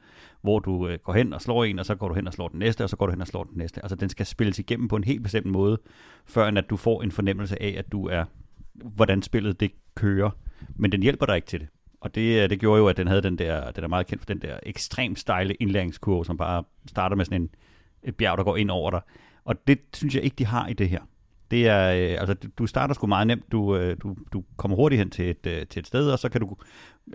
hvor du øh, går hen og slår en, og så går du hen og slår den næste, og så går du hen og slår den næste. Altså den skal spilles igennem på en helt bestemt måde, før end at du får en fornemmelse af, at du er, hvordan spillet det kører. Men den hjælper dig ikke til det. Og det, øh, det gjorde jo, at den havde den der, den er meget kendt for den der ekstremt stejle indlæringskurve, som bare starter med sådan en, et bjerg, der går ind over dig. Og det synes jeg ikke, de har i det her. Det er, øh, altså, du starter sgu meget nemt. Du, øh, du, du kommer hurtigt hen til et, øh, til et sted, og så kan du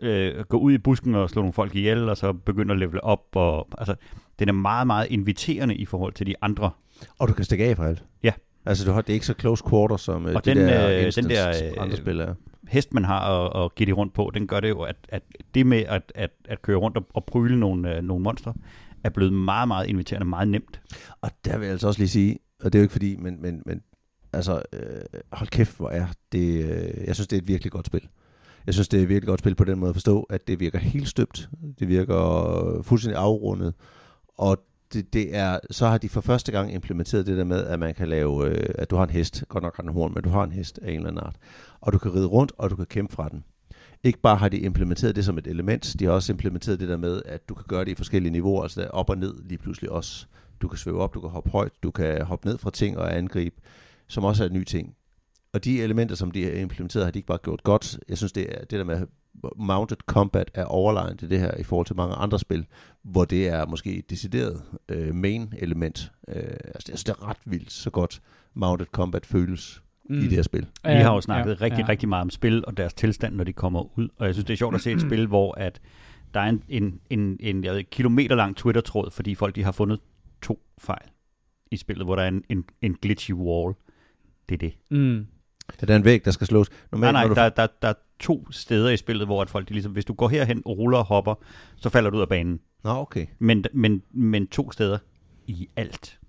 øh, gå ud i busken og slå nogle folk ihjel, og så begynde at levele op. Og, altså, den er meget, meget inviterende i forhold til de andre. Og du kan stikke af fra alt. Ja. Altså, du har, det er ikke så close quarter, som øh, Og de den, der, øh, den der, øh, andre spil er hest, man har at, at give det rundt på, den gør det jo, at, at det med at, at, at køre rundt og, og pryle nogle, øh, nogle monstre, er blevet meget, meget inviterende, meget nemt. Og der vil jeg altså også lige sige, og det er jo ikke fordi, men, men, men altså, øh, hold kæft, hvor er det, øh, jeg synes, det er et virkelig godt spil. Jeg synes, det er et virkelig godt spil på den måde at forstå, at det virker helt støbt, det virker fuldstændig afrundet, og det, det er, så har de for første gang implementeret det der med, at man kan lave, øh, at du har en hest, godt nok har den horn, men du har en hest af en eller anden art, og du kan ride rundt, og du kan kæmpe fra den. Ikke bare har de implementeret det som et element, de har også implementeret det der med, at du kan gøre det i forskellige niveauer, altså der op og ned lige pludselig også. Du kan svæve op, du kan hoppe højt, du kan hoppe ned fra ting og angribe, som også er en ny ting. Og de elementer, som de har implementeret, har de ikke bare gjort godt. Jeg synes, det er det der med mounted combat er overlegnet i det her i forhold til mange andre spil, hvor det er måske et decideret øh, main element. Øh, altså, jeg synes, det er ret vildt, så godt mounted combat føles mm. i det her spil. Vi har jo snakket ja, rigtig, ja. rigtig meget om spil og deres tilstand, når de kommer ud. Og jeg synes, det er sjovt at se et spil, hvor at der er en, en, en, en jeg ved, kilometer lang Twitter-tråd, fordi folk de har fundet to fejl i spillet, hvor der er en, en, en glitchy wall. Det er det. Mm. Er der en væg, der skal slås? Nej, nej, når du... der, der, der er to steder i spillet, hvor at folk, de ligesom, hvis du går herhen og ruller og hopper, så falder du ud af banen. Nå, okay. Men, men, men to steder i alt.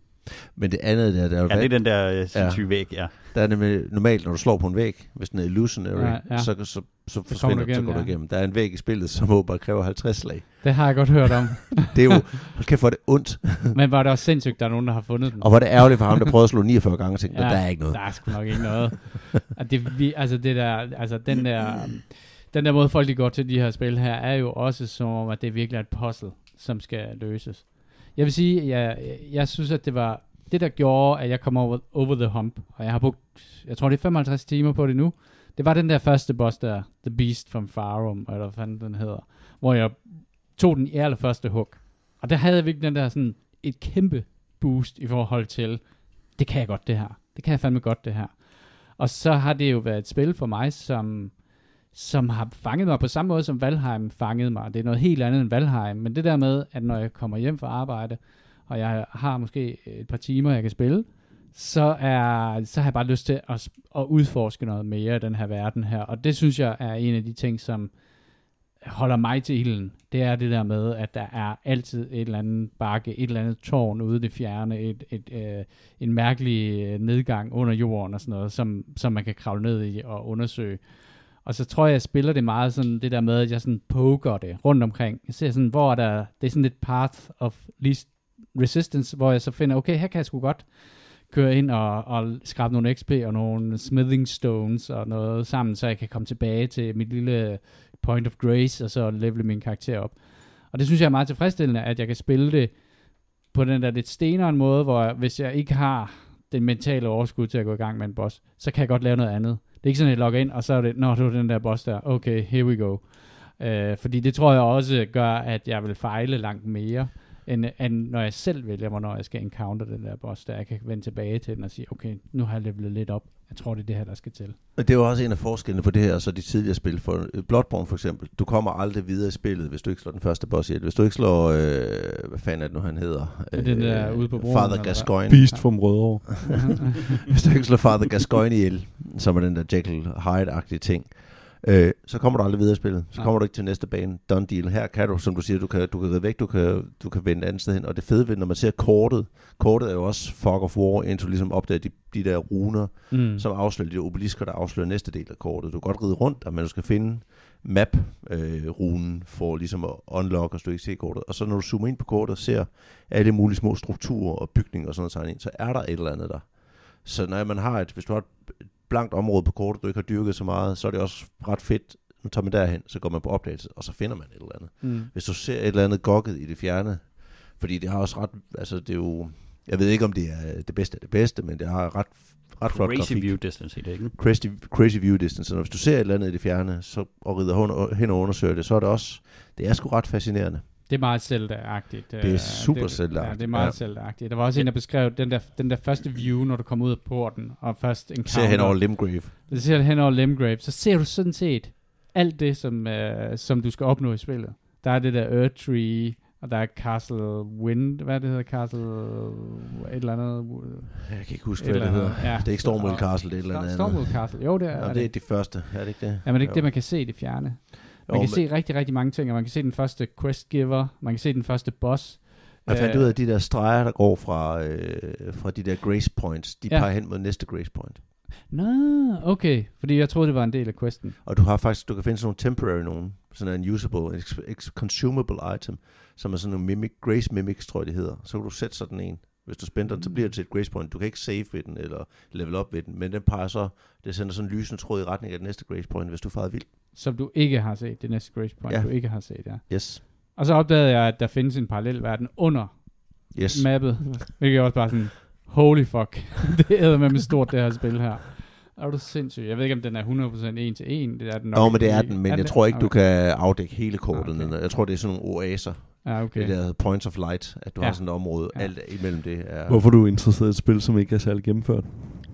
Men det andet der, der er jo Ja, det er den der øh, sindssyge ja. væg, ja. Der er nemlig normalt, når du slår på en væg, hvis den er illusionary, Ja, ja, så, så, så forsvinder du den, så igennem, går du ja. igennem. Der er en væg i spillet, som åbenbart kræver 50 slag. Det har jeg godt hørt om. Det er jo, hold kæft, hvor er det ondt. Men var det også sindssygt, der er nogen, der har fundet den. Og hvor er det ærgerligt for ham, der prøvede at slå 49 gange, og tænkte, ja, der er ikke noget. Der er sgu nok ikke noget. Og det, vi, altså det der, altså den der, den der måde folk de går til de her spil her, er jo også som om, at det virkelig er et puzzle, som skal løses. Jeg vil sige, jeg, jeg synes, at det var det, der gjorde, at jeg kom over, over the hump, og jeg har brugt, jeg tror det er 55 timer på det nu, det var den der første boss der, The Beast from Farum, eller hvad fanden den hedder, hvor jeg tog den i allerførste hug. Og der havde jeg virkelig den der sådan et kæmpe boost i forhold til, det kan jeg godt det her. Det kan jeg fandme godt det her. Og så har det jo været et spil for mig, som, som har fanget mig på samme måde, som Valheim fangede mig. Det er noget helt andet end Valheim. Men det der med, at når jeg kommer hjem fra arbejde, og jeg har måske et par timer, jeg kan spille, så, er, så har jeg bare lyst til at, at udforske noget mere af den her verden her. Og det synes jeg er en af de ting, som holder mig til ilden. Det er det der med, at der er altid et eller andet bakke, et eller andet tårn ude i det fjerne, et, et, øh, en mærkelig øh, nedgang under jorden og sådan noget, som, som man kan kravle ned i og undersøge. Og så tror jeg, jeg spiller det meget sådan, det der med, at jeg sådan poker det rundt omkring. Jeg ser sådan, hvor er der, det er sådan et path of least resistance, hvor jeg så finder, okay, her kan jeg sgu godt køre ind og, og skrabe nogle XP og nogle smithing stones og noget sammen, så jeg kan komme tilbage til mit lille point of grace, og så levele min karakter op. Og det synes jeg er meget tilfredsstillende, at jeg kan spille det på den der lidt stenere måde, hvor jeg, hvis jeg ikke har den mentale overskud til at gå i gang med en boss, så kan jeg godt lave noget andet. Det er ikke sådan, at jeg logger ind, og så er det, nå, det var den der boss der, okay, here we go. Øh, fordi det tror jeg også gør, at jeg vil fejle langt mere, end, end når jeg selv vælger, hvornår jeg skal encounter den der boss, der jeg kan vende tilbage til den og sige, okay, nu har jeg levelet lidt op. Jeg tror, det er det her, der skal til. Og det er jo også en af forskellene på det her, og så de tidligere spil. For øh, Bloodborne for eksempel, du kommer aldrig videre i spillet, hvis du ikke slår den første boss ihjel. Hvis du ikke slår, øh, hvad fanden er det nu, han hedder? Er det den der ude på broen, Father? Gascoigne. Beast from Rødovre. hvis du ikke slår Father Gascoigne ihjel, som er den der Jekyll Hyde-agtige ting, øh, så kommer du aldrig videre i spillet. Så Nej. kommer du ikke til næste bane. Done deal. Her kan du, som du siger, du kan, du kan ride væk, du kan, du kan vende et andet sted hen. Og det fede ved, når man ser kortet, kortet er jo også Fog of War, indtil du ligesom opdager de, de der runer, Mm. som afslører de obelisker, der afslører næste del af kortet. Du kan godt ride rundt, men du skal finde map-runen for ligesom at unlock og ikke se kortet. Og så når du zoomer ind på kortet og ser alle mulige små strukturer og bygninger og sådan noget, så er der et eller andet der. Så når man har et, hvis du har et blankt område på kortet, du ikke har dyrket så meget, så er det også ret fedt. Nu tager man derhen, så går man på opdagelse, og så finder man et eller andet. Mm. Hvis du ser et eller andet gokket i det fjerne, fordi det har også ret, altså det er jo, jeg ved ikke om det er det bedste af det bedste, men det har ret, ret flot Crazy grafik. view distance i det, ikke? Crazy, crazy view distance. Når hvis du ser et eller andet i det fjerne, så, og rider hen og undersøger det, så er det også, det er sgu ret fascinerende. Det er meget Zelda-agtigt. Det er øh, super det, Zelda-agtigt, Ja, det er meget ja. Zelda-agtigt. Der var også en, der beskrev den der, den der første view, når du kommer ud af porten, og først encounter. Ser hen over Limgrave. Det ser hen over Limgrave. Så ser du sådan set alt det, som, øh, som du skal opnå i spillet. Der er det der Earth Tree, og der er Castle Wind, hvad det hedder, Castle et eller andet. Jeg kan ikke huske, hvad det hedder. Ja. Det er ikke Stormwell Og- Castle, det er et eller andet. Stormwell Castle, jo det er, Nå, er det er det. de første, er det ikke det? Ja, men det er ikke Jo. det, man kan se i det fjerne. Man Jo, kan men- se rigtig, rigtig mange ting, og man kan se den første quest giver, man kan se den første boss. Jeg fandt Øh, ud af, at de der streger, der går fra, øh, fra de der grace points, de Ja. peger hen mod næste grace point. Nå, okay. Fordi jeg troede, det var en del af questen. Og du har faktisk, du kan finde sådan nogle temporary nogen, sådan en usable, ex, ex, consumable item, som er sådan nogle mimic, grace mimics, tror jeg det hedder. Så kan du sætte sådan en. Hvis du spænder den, så bliver det til et grace point. Du kan ikke save ved den, eller level up ved den, men den peger så, det sender sådan en lysende tråd i retning af det næste grace point, hvis du farer vildt. Som du ikke har set, det næste Grace Point, Ja. du ikke har set, ja. Yes. Og så opdagede jeg, at der findes en parallel verden under Yes. mappet, hvilket er også bare sådan, holy fuck, det æder med med stort, det her spil her. Er du sindssyg? Jeg ved ikke, om den er 100% en til en. Det er den nok Nå, men det er den, men jeg det? tror ikke, du Okay. kan afdække hele kortet. Okay. Jeg tror, det er sådan nogle oaser. Ja, Okay. Det der points of light, at du Ja. har sådan et område. Ja. Alt imellem det er... Hvorfor er du interesseret i et spil, som ikke er særlig gennemført?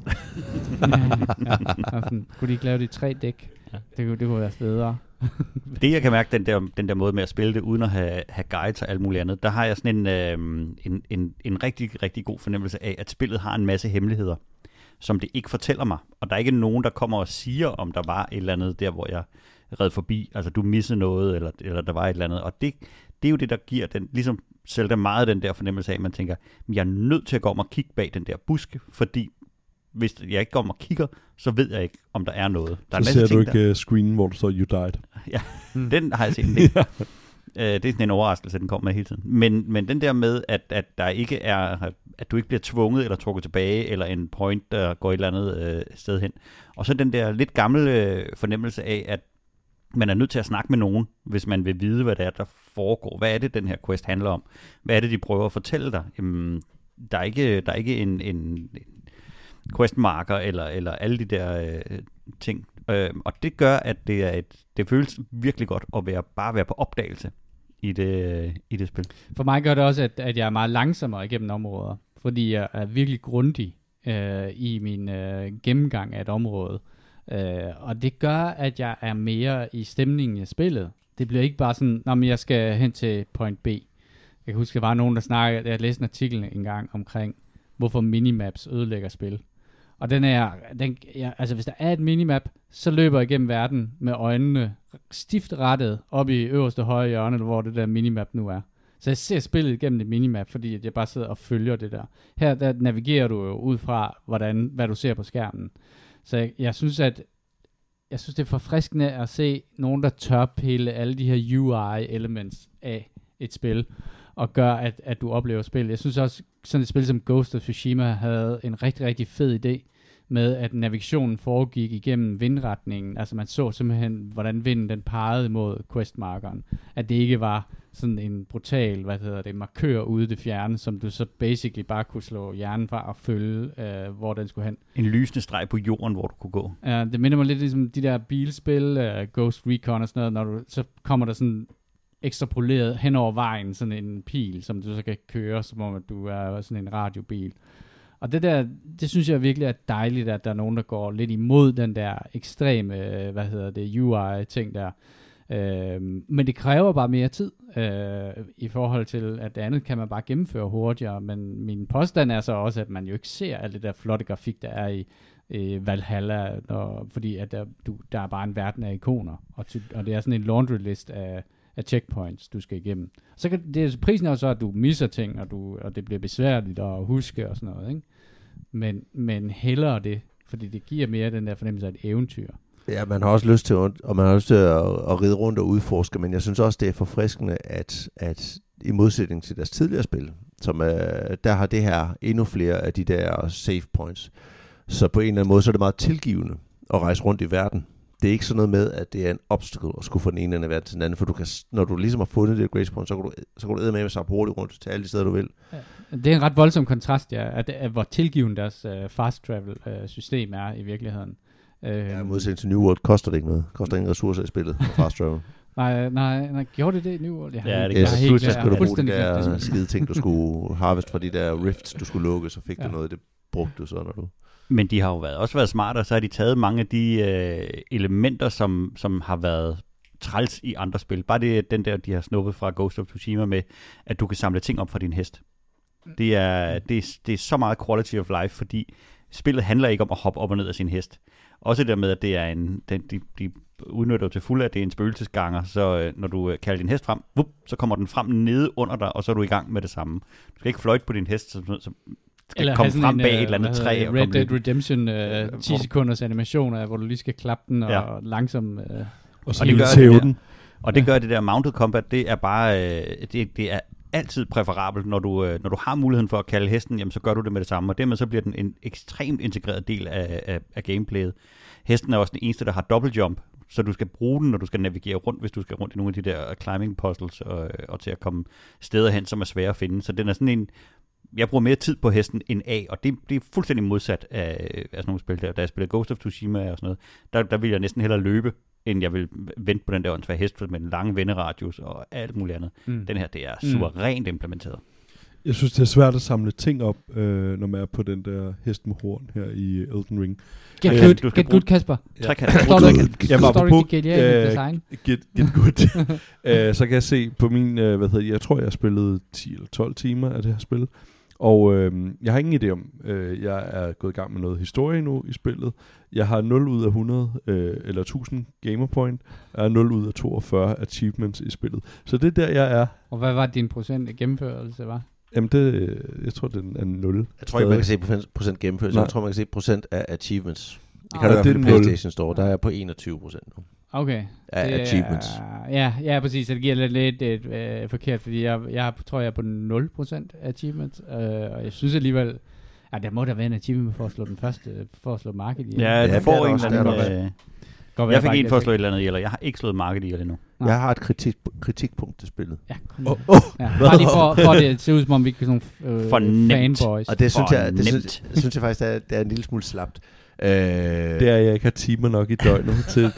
ja, ja. Sådan, kunne de ikke lave det i tre dæk? Ja. Det, kunne, det kunne være federe. Det jeg kan mærke, den der, den der måde med at spille det, uden at have, have guides og alt muligt andet, der har jeg sådan en, øh, en, en, en rigtig, rigtig god fornemmelse af, at spillet har en masse hemmeligheder, som det ikke fortæller mig. Og der er ikke nogen, der kommer og siger, om der var et eller andet der, hvor jeg red forbi. Altså, du missede noget, eller, eller der var et eller andet. Og det, det er jo det, der giver den, ligesom selv der meget den der fornemmelse af, at man tænker, "Men jeg er nødt til at gå om og kigge bag den der buske, fordi hvis jeg ikke går om og kigger, så ved jeg ikke, om der er noget. Der er så ser ting, du der- ikke uh, screenen, hvor du står, you died. Mm. den har jeg set en del. Øh, det er sådan en overraskelse, den kommer med hele tiden. Men, men den der med, at, at der ikke er, at du ikke bliver tvunget eller trukket tilbage, eller en point, der går et eller andet øh, sted hen. Og så den der lidt gamle øh, fornemmelse af, at man er nødt til at snakke med nogen, hvis man vil vide, hvad det er, der foregår. Hvad er det, den her quest handler om? Hvad er det, de prøver at fortælle dig? Jamen, der er ikke, der er ikke en, en questmarker eller, eller alle de der øh, ting. Øh, og det gør, at det, er et, det føles virkelig godt at være, bare være på opdagelse i det, i det spil. For mig gør det også, at, at jeg er meget langsommere igennem områder, fordi jeg er virkelig grundig øh, i min øh, gennemgang af et område. Øh, og det gør, at jeg er mere i stemningen i spillet. Det bliver ikke bare sådan, når jeg skal hen til point B. Jeg kan huske, der var nogen, der snakkede, jeg læste en artikel engang omkring, hvorfor minimaps ødelægger spil. Og den er, den, ja, altså hvis der er et minimap, så løber jeg igennem verden med øjnene stift rettet op i øverste højre hjørne, hvor det der minimap nu er. Så jeg ser spillet igennem det minimap, fordi at jeg bare sidder og følger det der. Her der navigerer du jo ud fra, hvordan, hvad du ser på skærmen. Så jeg, jeg synes, at jeg synes, det er forfriskende at se nogen, der tør pille alle de her UI-elements af et spil, og gør, at, at du oplever spil. Jeg synes også, sådan et spil som Ghost of Tsushima havde en rigtig, rigtig fed idé med, at navigationen foregik igennem vindretningen. Altså man så simpelthen, hvordan vinden den pegede mod questmarkeren. At det ikke var sådan en brutal, hvad hedder det, markør ude det fjerne, som du så basically bare kunne slå hjernen fra og følge, øh, hvor den skulle hen. En lysende streg på jorden, hvor du kunne gå. Ja, det minder mig lidt ligesom de der bilspil, uh, Ghost Recon og sådan noget, når du, så kommer der sådan ekstrapoleret hen over vejen, sådan en pil, som du så kan køre, som om at du er sådan en radiobil. Og det der, det synes jeg virkelig er dejligt, at der er nogen, der går lidt imod den der ekstreme, øh, hvad hedder det, UI-ting der. Øh, men det kræver bare mere tid øh, i forhold til, at det andet kan man bare gennemføre hurtigere. Men min påstand er så også, at man jo ikke ser alt det der flotte grafik, der er i øh, Valhalla, når, fordi at der, du, der er bare en verden af ikoner, og, ty, og det er sådan en laundry list af, af checkpoints, du skal igennem. Så kan, det, prisen er jo så, at du misser ting, og, du, og det bliver besværligt at huske og sådan noget. Ikke? Men, men hellere det, fordi det giver mere den der fornemmelse af et eventyr. Ja, man har også lyst til, at- og man har lyst til at, at ride rundt og udforske, men jeg synes også, det er forfriskende, at, at i modsætning til deres tidligere spil, som er, der har det her endnu flere af de der save points. Så på en eller anden måde, så er det meget tilgivende at rejse rundt i verden. Det er ikke sådan noget med, at det er en obstacle at skulle fra den ene ende af verden til den anden, for du kan, når du ligesom har fundet det grace point, så kan du, så kan du med sig hurtigt rundt til alle de steder, du vil. Det er en ret voldsom kontrast, ja, at, at hvor tilgiven deres uh, fast travel uh, system er i virkeligheden. Uh, Ja, i modsætning til New World koster det ikke noget. Det koster ingen ressourcer i spillet for fast travel. nej, nej, nej, gjorde det det i New World? Jeg Ja, det gør har det. helt- Pludselig jeg skal har du bruge de det, der skide ting, du skulle harvest fra de der rifts, du skulle lukke, så fik ja. Ja. du noget, det brugte du så, når du... Men de har jo været, også været smarte, og så har de taget mange af de øh, elementer, som, som har været træls i andre spil. Bare det, den der, de har snuppet fra Ghost of Tsushima med, at du kan samle ting op fra din hest. Det er, det, er, det er så meget quality of life, fordi spillet handler ikke om at hoppe op og ned af sin hest. Også det der med, at det er en, den, de, de udnytter til fuld, at det er en spøgelsesganger, så øh, når du øh, kalder din hest frem, vup, så kommer den frem nede under dig, og så er du i gang med det samme. Du skal ikke fløjte på din hest, som, som skal Eller komme frem en, bag øh, et eller andet træ. hedder og Red Dead Redemption Øh, uh, 10 hvor- sekunders animationer, hvor du lige skal klappe den og Ja. langsomt... Uh, Og så Og det lige gør tæve det, den. Og det gør det der mounted combat, det er bare, øh, det, det er altid præferabelt, når du, øh, når du har muligheden for at kalde hesten, jamen så gør du det med det samme, og dermed så bliver den en ekstremt integreret del af, af, af gameplayet. Hesten er også den eneste, der har double jump, så du skal bruge den, når du skal navigere rundt, hvis du skal rundt i nogle af de der climbing puzzles, og, og til at komme steder hen, som er svære at finde. Så den er sådan en, jeg bruger mere tid på hesten end A, og det, det er fuldstændig modsat af, af sådan nogle spil der. Da jeg spillede Ghost of Tsushima og sådan noget, der, der ville jeg næsten hellere løbe, end jeg vil vente på den der åndsvær hest med den lange venderadius og alt muligt andet. mm. Den her, det er Mm. suverænt implementeret. Jeg synes, det er svært at samle ting op, øh, når man er på den der hest med horn her i Elden Ring. Get Øh, good, du skal get bruge- good, Kasper. Ja. Ikke? Jamen, apropos, geniale øh, design? Get, get good. uh, så kan jeg se på min, uh, hvad hedder det, jeg tror, jeg har spillet 10 eller 12 timer af det her spil. Og øh, jeg har ingen idé om, øh, jeg er gået i gang med noget historie nu i spillet. Jeg har 0 ud af 100, øh, eller 1000 gamer point. Jeg har 0 ud af 42 achievements i spillet. Så det er der, jeg er. Og hvad var din procent af gennemførelse, var? Jamen, det, øh, jeg tror, det er 0. Jeg tror ikke, man kan se procent- procent gennemførelse. Nej. Jeg tror, man kan se procent af achievements. Det Ah, kan du i det hvert er fald i. PlayStation Store. Der er jeg på 21 procent nu. Okay. Af Det er- achievements. Ja, ja, præcis. Så det giver lidt, lidt et, øh, forkert, fordi jeg, jeg tror, jeg er på 0% achievements, øh, og jeg synes alligevel, at der må der være en achievement for at slå den første, for at slå market i. Ja, du det får er der en eller er anden... Øh, Godt jeg fik en for at slå et eller andet ihjel, jeg har ikke slået market ihjel endnu. Nej. Jeg har et kritik, kritikpunkt til spillet. Ja, kom Åh, oh, ja. Bare lige for, for at det ser ud som om, vi ikke er sådan nogle øh, fanboys. Og det synes, jeg, det synes, synes jeg faktisk, det er, det er en lille smule slapt. Øh, Det er, jeg ikke har timer nok i døgnet til.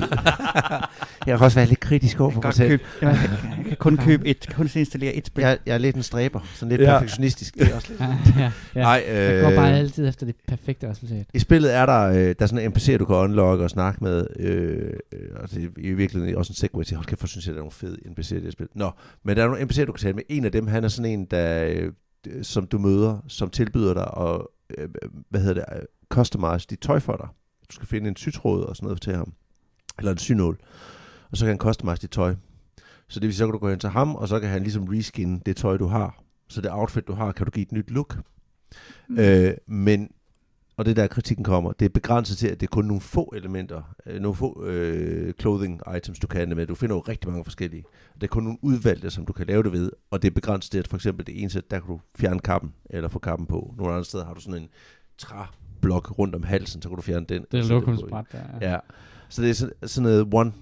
jeg kan også være lidt kritisk over for mig selv. købe, jeg, kan, jeg kan kun købe et, kun installere et spil. Jeg, jeg er lidt en stræber, sådan lidt Ja. perfektionistisk. Det er også lidt. ja, ja, ja. Nej, Jeg går bare øh, altid efter det perfekte resultat. I spillet er der, øh, der er sådan en NPC, du kan unlocke og snakke med. Øh, øh, og det er i virkeligheden også en segway til, hold kæft, hvor synes jeg, der er nogle fede NPC'er i det spil. Nå, men der er nogle NPC'er, du kan tale med. En af dem, han er sådan en, der, øh, som du møder, som tilbyder dig at, øh, hvad hedder det, øh, customize dit tøj for dig. Du skal finde en sytråd og sådan noget til ham. Eller en synål. Og så kan han customize dit tøj. Så det vil sige, så kan du gå hen til ham, og så kan han ligesom reskin det tøj, du har. Så det outfit, du har, kan du give et nyt look. Mm. Øh, men, og det der kritikken kommer, det er begrænset til, at det er kun nogle få elementer, øh, nogle få øh, clothing items, du kan det med. Du finder jo rigtig mange forskellige. Det er kun nogle udvalgte, som du kan lave det ved, og det er begrænset til, at for eksempel det ene sæt, der kan du fjerne kappen, eller få kappen på. Nogle andre steder har du sådan en træblok rundt om halsen, så kan du fjerne den. Det er lokumsbræt der. Ja. Så det er sådan, sådan noget one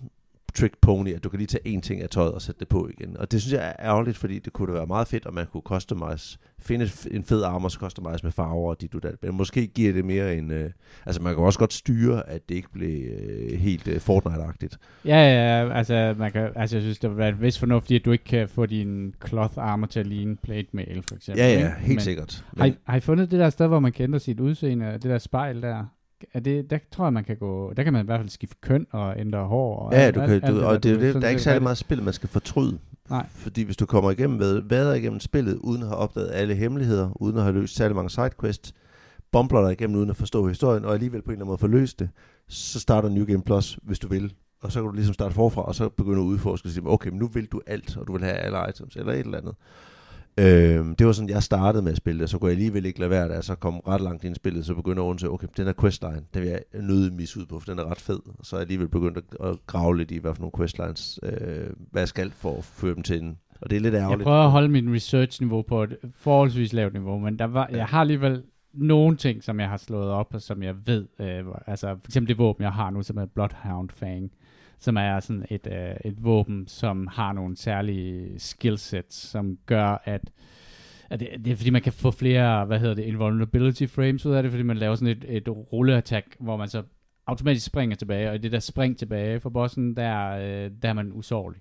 trick pony, at du kan lige tage en ting af tøjet og sætte det på igen. Og det synes jeg er ærgerligt, fordi det kunne da være meget fedt, at man kunne customize, finde en fed armor, så customize med farver og dit og dat. Men måske giver det mere en... Øh, altså man kan også godt styre, at det ikke bliver øh, helt øh, Fortnite-agtigt. Ja, ja, altså, man kan, altså jeg synes, det vil være et vis fornuft i, at du ikke kan få din cloth armor til at ligne plate mail, for eksempel. Ja, ja, helt Men sikkert. Har I, Men, har I fundet det der sted, hvor man ændre sit udseende, det der spejl der? Er det, der tror jeg, man kan gå... Der kan man i hvert fald skifte køn og ændre hår. Og Ja, alt- du kan, alt du, og det, er det, sådan der er ikke særlig meget spil, man skal fortryde. Nej. Fordi hvis du kommer igennem med, vader igennem spillet, uden at have opdaget alle hemmeligheder, uden at have løst særlig mange sidequests, bombler dig igennem uden at forstå historien, og alligevel på en eller anden måde få løst det, så starter New Game Plus, hvis du vil. Og så kan du ligesom starte forfra, og så begynde at udforske og sige, okay, men nu vil du alt, og du vil have alle items, eller et eller andet. Øhm, det var sådan, jeg startede med at spille det, så kunne jeg alligevel ikke lade være, da jeg så kom ret langt ind i spillet, så begyndte jeg at undersøge, okay, den her questline, den vil jeg nødig misse ud på, for den er ret fed. Og så er jeg alligevel begyndt at, grave lidt i, hvad for nogle questlines, øh, hvad jeg skal for at føre dem til den. Og det er lidt Jeg ærgerligt. prøver at holde min research-niveau på et forholdsvis lavt niveau, men der var, jeg har alligevel nogle ting, som jeg har slået op, og som jeg ved, øh, altså for eksempel det våben, jeg har nu, som er Bloodhound Fang, som er sådan et, øh, et våben, som har nogle særlige skillsets, som gør, at, at det, det er fordi, man kan få flere, hvad hedder det, invulnerability frames ud af det, fordi man laver sådan et, et rulleattack, hvor man så automatisk springer tilbage, og i det der spring tilbage for bossen, der, øh, der er man usårlig.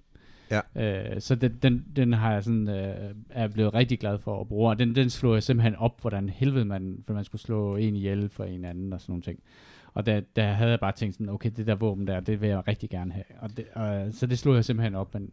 Øh, så den, den, den har jeg sådan, øh, er blevet rigtig glad for at bruge, og den, den slog jeg simpelthen op, hvordan helvede man, for man skulle slå en ihjel for en anden og sådan nogle ting. Og der, der havde jeg bare tænkt sådan, okay, det der våben der, det vil jeg rigtig gerne have. Og det, og, så det slog jeg simpelthen op, men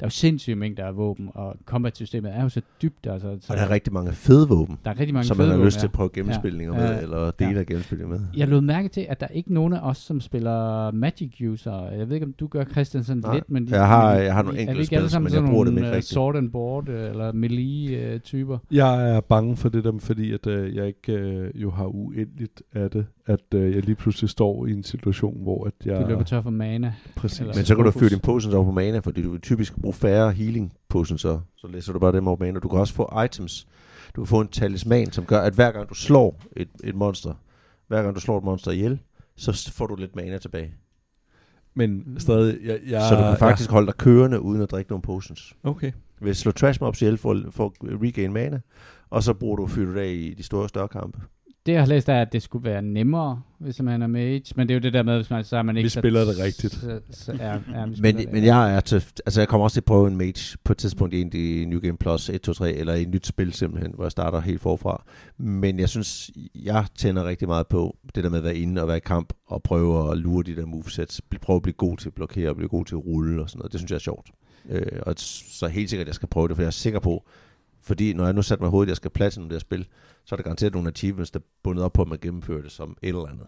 der er jo sindssyge mængder af våben, og combat-systemet er jo så dybt, altså. Så Og der er rigtig mange fede våben, der er rigtig mange som man har lyst til at prøve gennemspilninger Ja. med, eller dele Ja. af gennemspilninger med. Jeg lod mærke til, at der er ikke nogen af os, som spiller Magic user. Jeg ved ikke, om du gør, Christian, sådan Nej. lidt, men... Jeg har- jeg har nogle enkelte spil, men jeg sådan bruger dem nogle, ikke øh, rigtigt. Sword and board, øh, eller melee-typer? Jeg er bange for det der, fordi at, øh, jeg ikke øh, jo har uendeligt af det, at øh, jeg lige pludselig står i en situation, hvor at jeg... Du løber tør for mana. Præcis. eller- Men så kan du fyre dine potions over på mana, fordi du vil typisk bruge færre healing potions, så, så læser du bare dem over på mana. Du kan også få items. Du kan få en talisman, som gør, at hver gang du slår et, et monster, hver gang du slår et monster ihjel, så får du lidt mana tilbage. Men stadig, jeg... jeg så du kan faktisk holde dig kørende, uden at drikke nogle potions. Okay. Ved at slå trash mobs ihjel for, for at regain mana, og så bruger du fyrer du det af i de store større kampe. Det jeg har læst er, at det skulle være nemmere, hvis man er mage. Men det er jo det der med, hvis man, så er man ikke... Vi så- spiller det rigtigt. Så, så, ja, ja, vi Men, det. men jeg er til, altså jeg kommer også til at prøve en mage på et tidspunkt i en New Game Plus 1, 2, 3, eller i et nyt spil simpelthen, hvor jeg starter helt forfra. Men jeg synes, jeg tænder rigtig meget på det der med at være inde og være i kamp, og prøve at lure de der movesets, prøve at blive god til at blokere, og blive god til at rulle og sådan noget. Det synes jeg er sjovt. Øh, og så helt sikkert, at jeg skal prøve det, for jeg er sikker på, fordi når jeg nu satte mig hovedet, at jeg skal plads i det her spil, så er der garanteret nogle achievements, der er bundet op på, at man gennemfører det som et eller andet,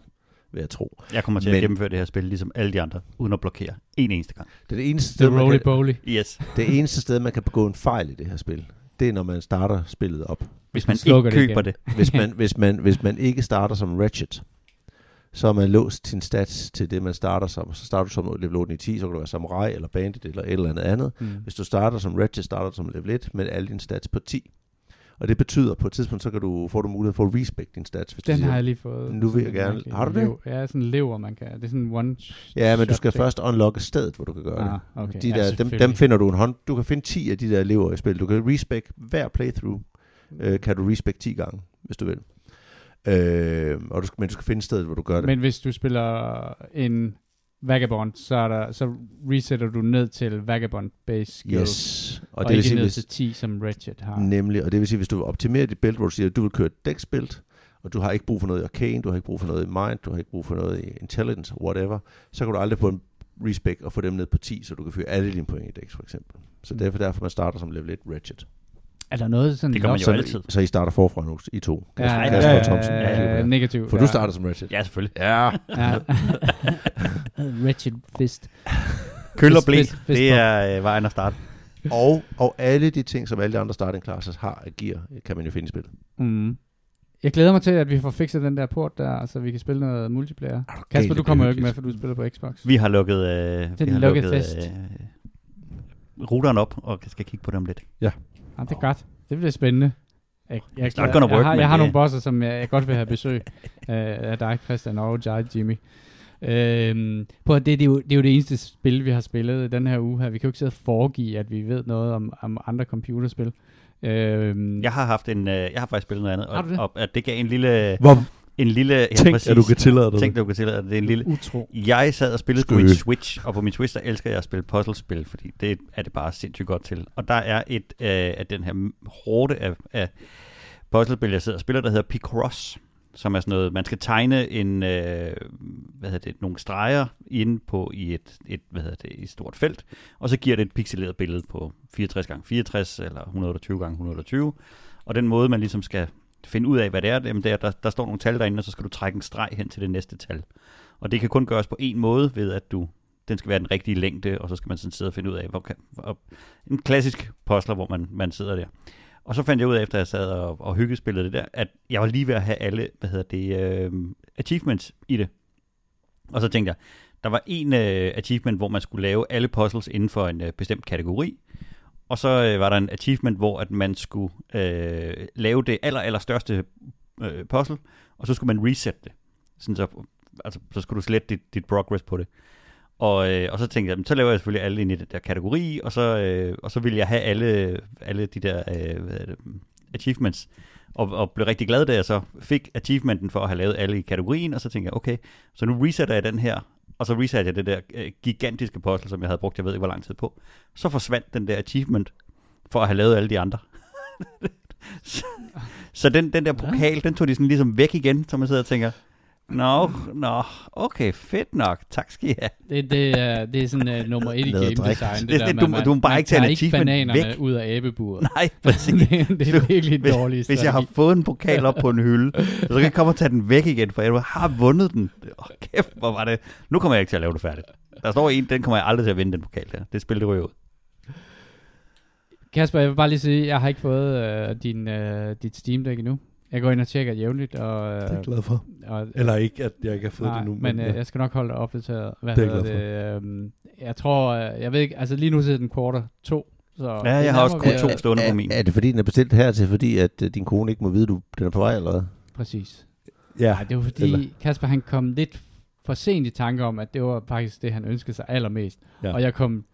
vil jeg tro. Jeg kommer til Men- at gennemføre det her spil, ligesom alle de andre, uden at blokere en eneste gang. Det er det eneste Det sted, man kan. Yes. Det eneste sted, man kan begå en fejl i det her spil, det er, når man starter spillet op. Hvis man slukker ikke det køber igen. det. Hvis man, hvis man, hvis man ikke starter som Ratchet, så er man låst sin stats til det, man starter som. Så starter du som level 8 i 10, så kan du være samurai eller bandit eller et eller andet andet. Mm. Hvis du starter som Ratchet, starter du som level 1 med alle dine stats på 10. Og det betyder, at på et tidspunkt, så kan du, får du mulighed for at respect din stats. Hvis du Den siger, har jeg lige fået. Nu vil jeg gerne- Har du det? lev- Ja, sådan en lever, man kan. Det er sådan en one Ja, men du skal ting. først unlocke stedet, hvor du kan gøre det. Ah, okay. De Ja, der, dem, selvfølgelig. dem finder du en hånd. Du kan finde 10 af de der elever i spil. Du kan respec hver playthrough. Øh, kan du respec 10 gange, hvis du vil. Øh, og du skal, men du skal finde stedet, hvor du gør det. Men hvis du spiller en Vagabond, så, er der, så resetter du ned til Vagabond base skill, yes. og, Og, det vil ikke sige, ned hvis, til 10, som Ratchet har. nemlig, og det vil sige, hvis du optimerer dit build, hvor du siger, at du vil køre et dex build, og du har ikke brug for noget i arcane, du har ikke brug for noget i mind, du har ikke brug for noget i intelligence, whatever, så kan du aldrig få en respec og få dem ned på 10, så du kan fyre alle dine point i dex, for eksempel. Så Mm. derfor derfor man starter som level 1 Ratchet. Er der noget sådan... Det gør man jo så, altid. så I starter forfra nu, I to. Ja, Kasper, ja, Kasper ja, og Thomsen. ja, ja, negativ. For ja. du starter som Ratchet. Ja, selvfølgelig. Ja. Ja. Ratchet Fist. Køl og blæ, det er øh, vejen at starte. og, og alle de ting, som alle de andre starting classes har af gear, kan man jo finde i spillet. Mm. Jeg glæder mig til, at vi får fikset den der port der, så vi kan spille noget multiplayer. Er Kasper, du kommer jo ikke med, for du spiller på Xbox. Vi har lukket, øh, vi har lukket lukket fest. øh, ruteren op, og skal kigge på dem lidt. Ja, det er godt. Det bliver spændende. Jeg, jeg, jeg, jeg, work, har, jeg har nogle bosser, som jeg, jeg godt vil have besøg af dig, Christian, og dig, Jimmy. Øhm, på, det, det, er jo, det er jo det eneste spil, vi har spillet den her uge her. Vi kan jo ikke sidde og foregive, at vi ved noget om, om andre computerspil. Øhm, Jeg har haft en, øh, jeg har faktisk spillet noget andet, Har du det? og, og at det gav en lille, Hvor en lille, ja, tænk, præcis. at du kan tillade dig Tænk, det. du kan tillade dig, det er en lille, Utro. Jeg sad og spillede på Skø. min Switch, og på min Switch, der elsker jeg at spille puzzlespil, fordi det er det bare sindssygt godt til. Og der er et øh, af den her hårde af, af puzzlespil, jeg sidder og spiller, der hedder Picross, som er sådan noget, man skal tegne en, øh, hvad hedder det, nogle streger inde på i et, et, hvad hedder det, et stort felt, og så giver det et pixeleret billede på 64 x 64 eller 128 x 128, og den måde, man ligesom skal finde ud af, hvad det er, jamen der, der, der står nogle tal derinde, og så skal du trække en streg hen til det næste tal. Og det kan kun gøres på en måde, ved at du den skal være den rigtige længde, og så skal man sådan sidde og finde ud af, hvor kan, hvor, en klassisk postler, hvor man, man sidder der. Og så fandt jeg ud af, efter jeg sad og, og hyggespillede det der, at jeg var lige ved at have alle, hvad hedder det, øh, achievements i det. Og så tænkte jeg, der var en øh, achievement, hvor man skulle lave alle puzzles inden for en øh, bestemt kategori. Og så øh, var der en achievement, hvor at man skulle øh, lave det aller, aller største øh, puzzle, og så skulle man reset det. Sådan så, altså, så skulle du slette dit, dit progress på det. Og, øh, og så tænkte jeg, så laver jeg selvfølgelig alle ind i den der kategori, og så, øh, og så vil jeg have alle, alle de der øh, hvad det, achievements, og, og blev rigtig glad, da jeg så fik achievementen for at have lavet alle i kategorien, og så tænkte jeg, okay, så nu resetter jeg den her, og så resetter jeg det der øh, gigantiske puzzle, som jeg havde brugt, jeg ved ikke hvor lang tid på. Så forsvandt den der achievement for at have lavet alle de andre. så, så den, den der pokal, den tog de sådan ligesom væk igen, så man sidder og tænker, Nå, nå, okay, fedt nok. Tak skal I have. Det, det, er, det er sådan uh, nummer et i game design. Det, Det- der, det- du- man, du må bare man ikke tage en ikke bananerne væk. ud af æbeburet. Nej, præcis. det, det er virkelig hvis, dårligt. hvis jeg har fået en pokal op på en hylde, så kan jeg komme og tage den væk igen, for jeg har vundet den. Åh, kæft, hvor var det. Nu kommer jeg ikke til at lave det færdigt. Der står en, den kommer jeg aldrig til at vinde, den pokal der. Det spil, det ryger ud. Kasper, jeg vil bare lige sige, jeg har ikke fået uh, din, uh, dit Steam Deck endnu. Jeg går ind og tjekker jævnligt. Og, Det er jeg uh, glad for. og, Eller ikke, at jeg ikke har fået nej, det nu. men uh, ja. jeg skal nok holde dig opdateret. Hvad Det er jeg hedder det? Um, jeg tror, uh, jeg ved ikke, altså lige nu sidder den quarter 2. Så Ja, jeg har også kun to stående på min. Er det fordi, den er bestilt hertil, fordi at øh, din kone ikke må vide, du den er på vej, eller hvad? Præcis. ja, Nej, det var fordi, eller- Kasper han kom lidt for sent i tanke om, at det var faktisk det, han ønskede sig allermest. Ja. Og jeg kom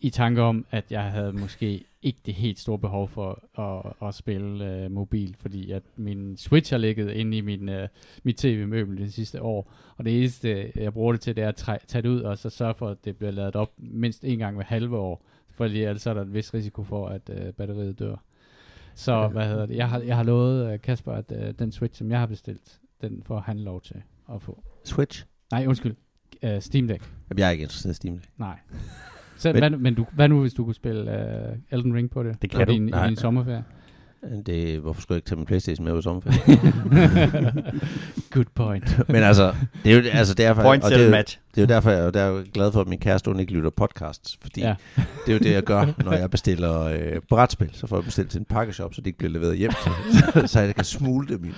i tanke om, at jeg havde måske ikke det helt store behov for at, at spille øh, mobil, fordi at min Switch har ligget inde i min, øh, mit tv-møbel de sidste år, og det eneste, jeg bruger det til, det er at træ- tage det ud og så sørge for, at det bliver ladet op mindst en gang hver halve år, fordi ellers er der en vis risiko for, at øh, batteriet dør. Så Ja. hvad hedder det? Jeg har, jeg har lovet øh, Kasper, at øh, den Switch, som jeg har bestilt, den får han lov til at få. Switch? Nej, undskyld. Uh, Steam Deck. Jamen, jeg er ikke interesseret i Steam Deck. Nej. Så, Men- men, hvad, men du, hvad nu, hvis du kunne spille uh, Elden Ring på det? Det kan du. din, Nej. I din sommerferie? Det, hvorfor skulle jeg ikke tage min Playstation med på sommerferie? Good point. Men altså, det er jo altså derfor, Point og det er, match. Det er jo derfor, jeg, der er jo glad for, at min kæreste hun ikke lytter podcasts, fordi ja. det er jo det, jeg gør, når jeg bestiller øh, brætspil. Så får jeg bestilt til en pakkeshop, så de ikke bliver leveret hjem til, så, så jeg kan smule dem i.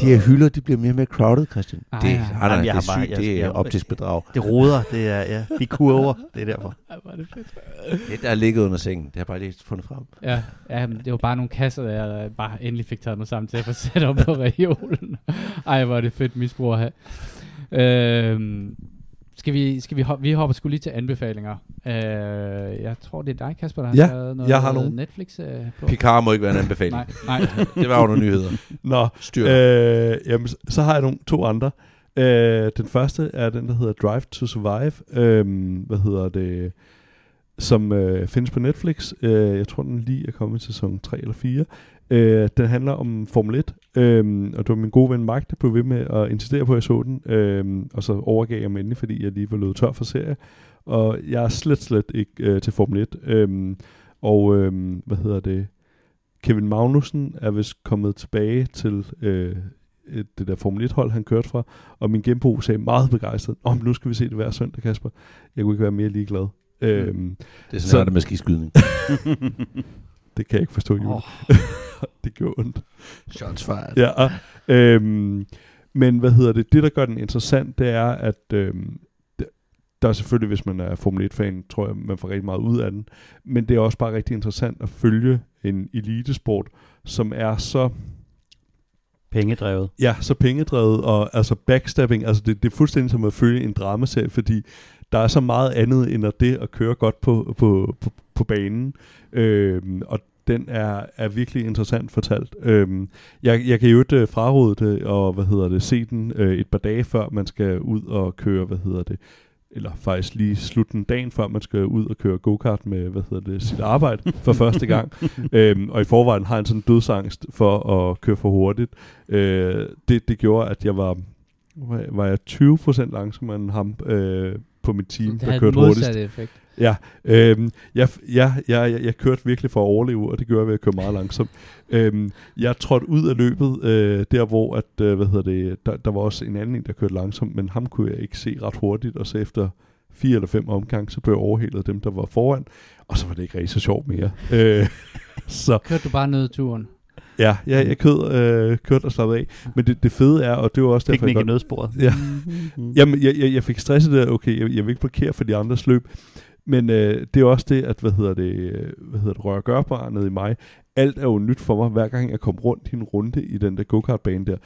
De her hylder, de bliver mere og mere crowded, Christian. Ej, det, ja. nej, nej, det jeg er har sygt, bare- jeg- det er jeg- optisk bedrag. Det roder, det er, ja, de kurver, det er derfor. Er det. Det, der er ligget under sengen, det har jeg bare lige fundet frem. Ja, ja det var bare nogle kasser, der jeg bare endelig fik taget mig sammen til at få sat op på reolen. Ej, hvor er det fedt misbrug at have. Øhm, skal vi, skal vi, hoppe, vi hopper skulle lige til anbefalinger. Øh, jeg tror, det er dig, Kasper, der har Ja, taget noget jeg har nogen. Netflix øh, på. Picard må ikke være en anbefaling. Nej, nej. Det var under nyheder. Nå, Styr. Øh, øh, jamen, så har jeg nogle, to andre. Øh, den første er den, der hedder Drive to Survive. Øh, hvad hedder det? Som øh, findes på Netflix. Øh, jeg tror, den lige er kommet i sæson 3 eller 4. Øh, den handler om Formel 1. Øh, og det var min gode ven Mark, der blev ved med at insistere på, at jeg så den. Øh, og så overgav jeg mig endelig, fordi jeg lige var løbet tør for serie. Og jeg er slet, slet ikke øh, til Formel 1. Øh, og øh, hvad hedder det? Kevin Magnussen er vist kommet tilbage til øh, et- det der Formel 1-hold, han kørte fra, og min genbo sagde meget begejstret, om nu skal vi se det hver søndag, Kasper. Jeg kunne ikke være mere ligeglad. Mm. Øhm, det er så- sådan, så, det med skiskydning. det kan jeg ikke forstå, Jule. Åh. Oh. det gjorde ondt. Shots fired. Ja, øhm, men hvad hedder det? Det, der gør den interessant, det er, at øhm, der er selvfølgelig, hvis man er Formel 1-fan, tror jeg, man får rigtig meget ud af den. Men det er også bare rigtig interessant at følge en elitesport, som er så Pengedrevet. Ja, så pengedrevet og altså backstabbing, altså det, det er fuldstændig som at følge en dramaserie, fordi der er så meget andet end at det at køre godt på, på, på, på banen. Øhm, og den er, er virkelig interessant fortalt. Øhm, jeg, jeg kan jo ikke fraråde det, og hvad hedder det, se den øh, et par dage før man skal ud og køre, hvad hedder det, eller faktisk lige slutten dagen, før man skal ud og køre go-kart med, hvad hedder det, sit arbejde for første gang. øhm, og i forvejen har en sådan dødsangst for at køre for hurtigt. Øh, det, det gjorde, at jeg var, var, var jeg 20% langsommere end ham øh, på mit team, det der kørte hurtigst. effekt. Ja, øhm, jeg, jeg, jeg, jeg, jeg kørte virkelig for at overleve, og det gør jeg ved at køre meget langsomt. øhm, jeg trådte ud af løbet, øh, der hvor, at, øh, hvad hedder det, der, der var også en anden, en, der kørte langsomt, men ham kunne jeg ikke se ret hurtigt, og så efter fire eller fem omgang, så blev jeg overhældet af dem, der var foran, og så var det ikke rigtig så sjovt mere. øh, så Kørte du bare nødturen? Ja, jeg, jeg kød, øh, kørte og slappede af. Men det, det fede er, og det var også Fik derfor, den jeg ikke nødsporet. Ja. Mm. Jamen, jeg, jeg, jeg fik stresset det, okay, jeg, jeg vil ikke blokere for de andres løb, men øh, det er også det, at, hvad hedder det, øh, hvad hedder det, rørgørbarnet i mig, alt er jo nyt for mig, hver gang jeg kom rundt i en runde i den der go-kart-bane der,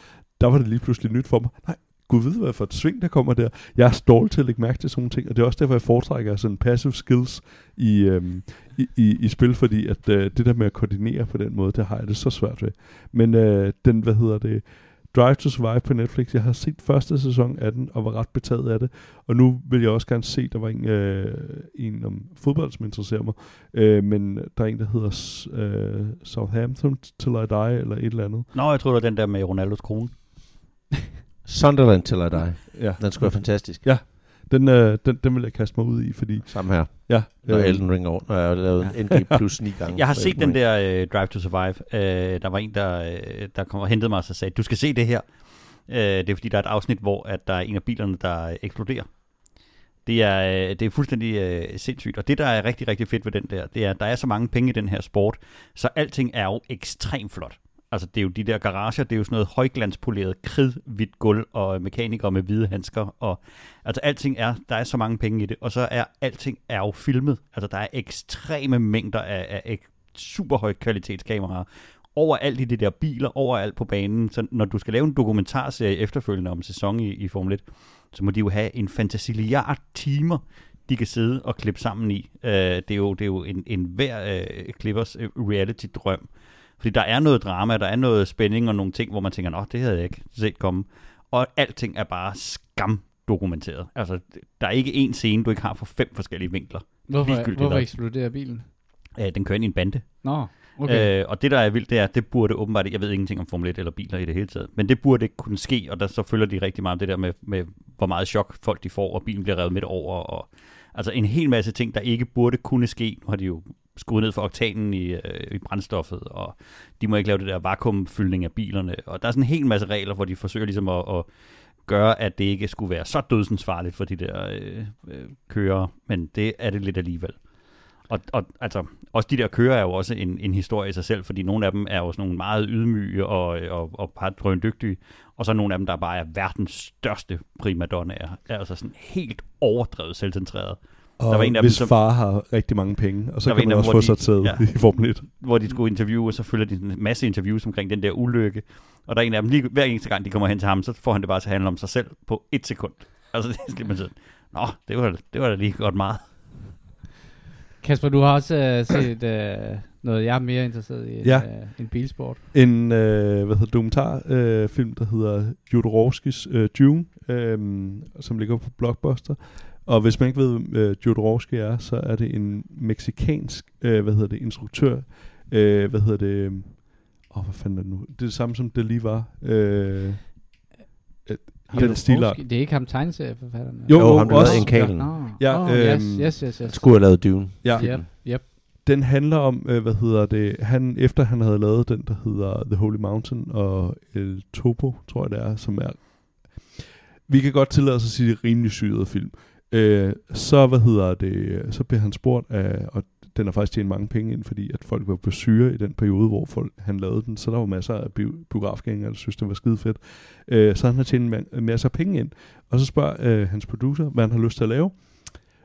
der var det lige pludselig nyt for mig. Nej, gud ved, hvad for et sving, der kommer der. Jeg er dårlig til at lægge mærke til sådan nogle ting, og det er også derfor, jeg foretrækker sådan passive skills i, øhm, i, i, i spil, fordi at øh, det der med at koordinere på den måde, det har jeg det så svært ved. Men øh, den, hvad hedder det, Drive to Survive på Netflix, jeg har set første sæson af den, og var ret betaget af det, og nu vil jeg også gerne se, der var en, øh, en om fodbold, som interesserer mig, øh, men der er en, der hedder øh, Southampton Till I Die, eller et eller andet. Nå, jeg tror det var den der med Ronaldos kone. Sunderland Till I Die. Ja, Den skulle være fantastisk. Ja. den, øh, den, den vil jeg kaste mig ud i, fordi Sammen her. ja, Når øh, Elden Ring over. Når jeg har lavet Ja. NG plus ni gange. Jeg har set den der uh, Drive to Survive. Uh, der var en, der, uh, der kom og hentede mig og sagde, du skal se det her. Uh, det er fordi, der er et afsnit, hvor at der er en af bilerne, der eksploderer. Det er, øh, det er fuldstændig uh, sindssygt. Og det, der er rigtig, rigtig fedt ved den der, det er, at der er så mange penge i den her sport, så alting er jo ekstremt flot. Altså, det er jo de der garager, det er jo sådan noget højglanspoleret, kridhvidt gulv og mekanikere med hvide handsker. Og, altså, alting er, der er så mange penge i det, og så er alting er jo filmet. Altså, der er ekstreme mængder af, af, af super høj kvalitetskameraer overalt i de der biler, overalt på banen. Så når du skal lave en dokumentarserie efterfølgende om sæson i, i Formel 1, så må de jo have en fantasiliard timer, de kan sidde og klippe sammen i. Uh, det, er jo, det er jo en, en hver øh, uh, klippers øh, reality-drøm. Fordi der er noget drama, der er noget spænding og nogle ting, hvor man tænker, nå, det havde jeg ikke set komme. Og alting er bare skam dokumenteret. Altså, der er ikke én scene, du ikke har fra fem forskellige vinkler. Hvorfor, Ligegyldigt hvorfor hvad. eksploderer bilen? Uh, den kører ind i en bande. Nå, okay. Øh, og det, der er vildt, det er, at det burde åbenbart, jeg ved ingenting om Formel 1 eller biler i det hele taget, men det burde ikke kunne ske, og der så følger de rigtig meget om det der med, med, hvor meget chok folk de får, og bilen bliver revet midt over, og altså en hel masse ting, der ikke burde kunne ske. Nu har de jo skruet ned for oktanen i, øh, i brændstoffet, og de må ikke lave det der vakuumfyldning af bilerne, og der er sådan en hel masse regler, hvor de forsøger ligesom at, at gøre, at det ikke skulle være så dødsensfarligt for de der øh, øh, kører, men det er det lidt alligevel. Og, og altså, også de der kører er jo også en, en historie i sig selv, fordi nogle af dem er jo sådan nogle meget ydmyge og, øh, og, og bare drøndygtige, og så nogle af dem, der bare er verdens største primadonnaer, er altså sådan helt overdrevet selvcentreret og der var en af dem, hvis som- far har rigtig mange penge, og så kan en man af dem, også få de- sig taget ja. i Formel 1. hvor de skulle interviewe, og så følger de en masse interviews omkring den der ulykke. Og der er en af dem, lige hver eneste gang de kommer hen til ham, så får han det bare til at handle om sig selv på et sekund. Altså det skal man sige, nå, det var, det var da lige godt meget. Kasper, du har også øh, set øh, noget, jeg er mere interesseret i, end, Ja. øh, end bilsport. En øh, hvad hedder, dokumentarfilm, øh, film, der hedder Jodorowskis øh, Dune, øh, som ligger på Blockbuster. Og hvis man ikke ved, hvem øh, Jodorowsky er, så er det en meksikansk øh, hvad hedder det, instruktør. Øh, hvad hedder det? Øh, åh, hvad fanden er det nu? Det er det samme, som det lige var. Øh, øh, den stilart. Det er ikke ham tegneserieforfatteren. Jo, Jo, jo, ham, der også. lavede Enkalen. Nå, Ja, oh, øhm, yes, yes, yes, yes. Skulle have lavet Dune. Ja, Yep, yep. den handler om, øh, hvad hedder det, han, efter han havde lavet den, der hedder The Holy Mountain og El Topo, tror jeg det er, som er, vi kan godt tillade os at sige, det er rimelig syret film. Øh, så, hvad hedder det, så blev han spurgt af, og den har faktisk tjent mange penge ind, fordi at folk var på syre i den periode, hvor folk, han lavede den, så der var masser af bi- biografgængere, der synes, det var skide fedt. Øh, så han har tjent ma- masser af penge ind, og så spørger øh, hans producer, hvad han har lyst til at lave,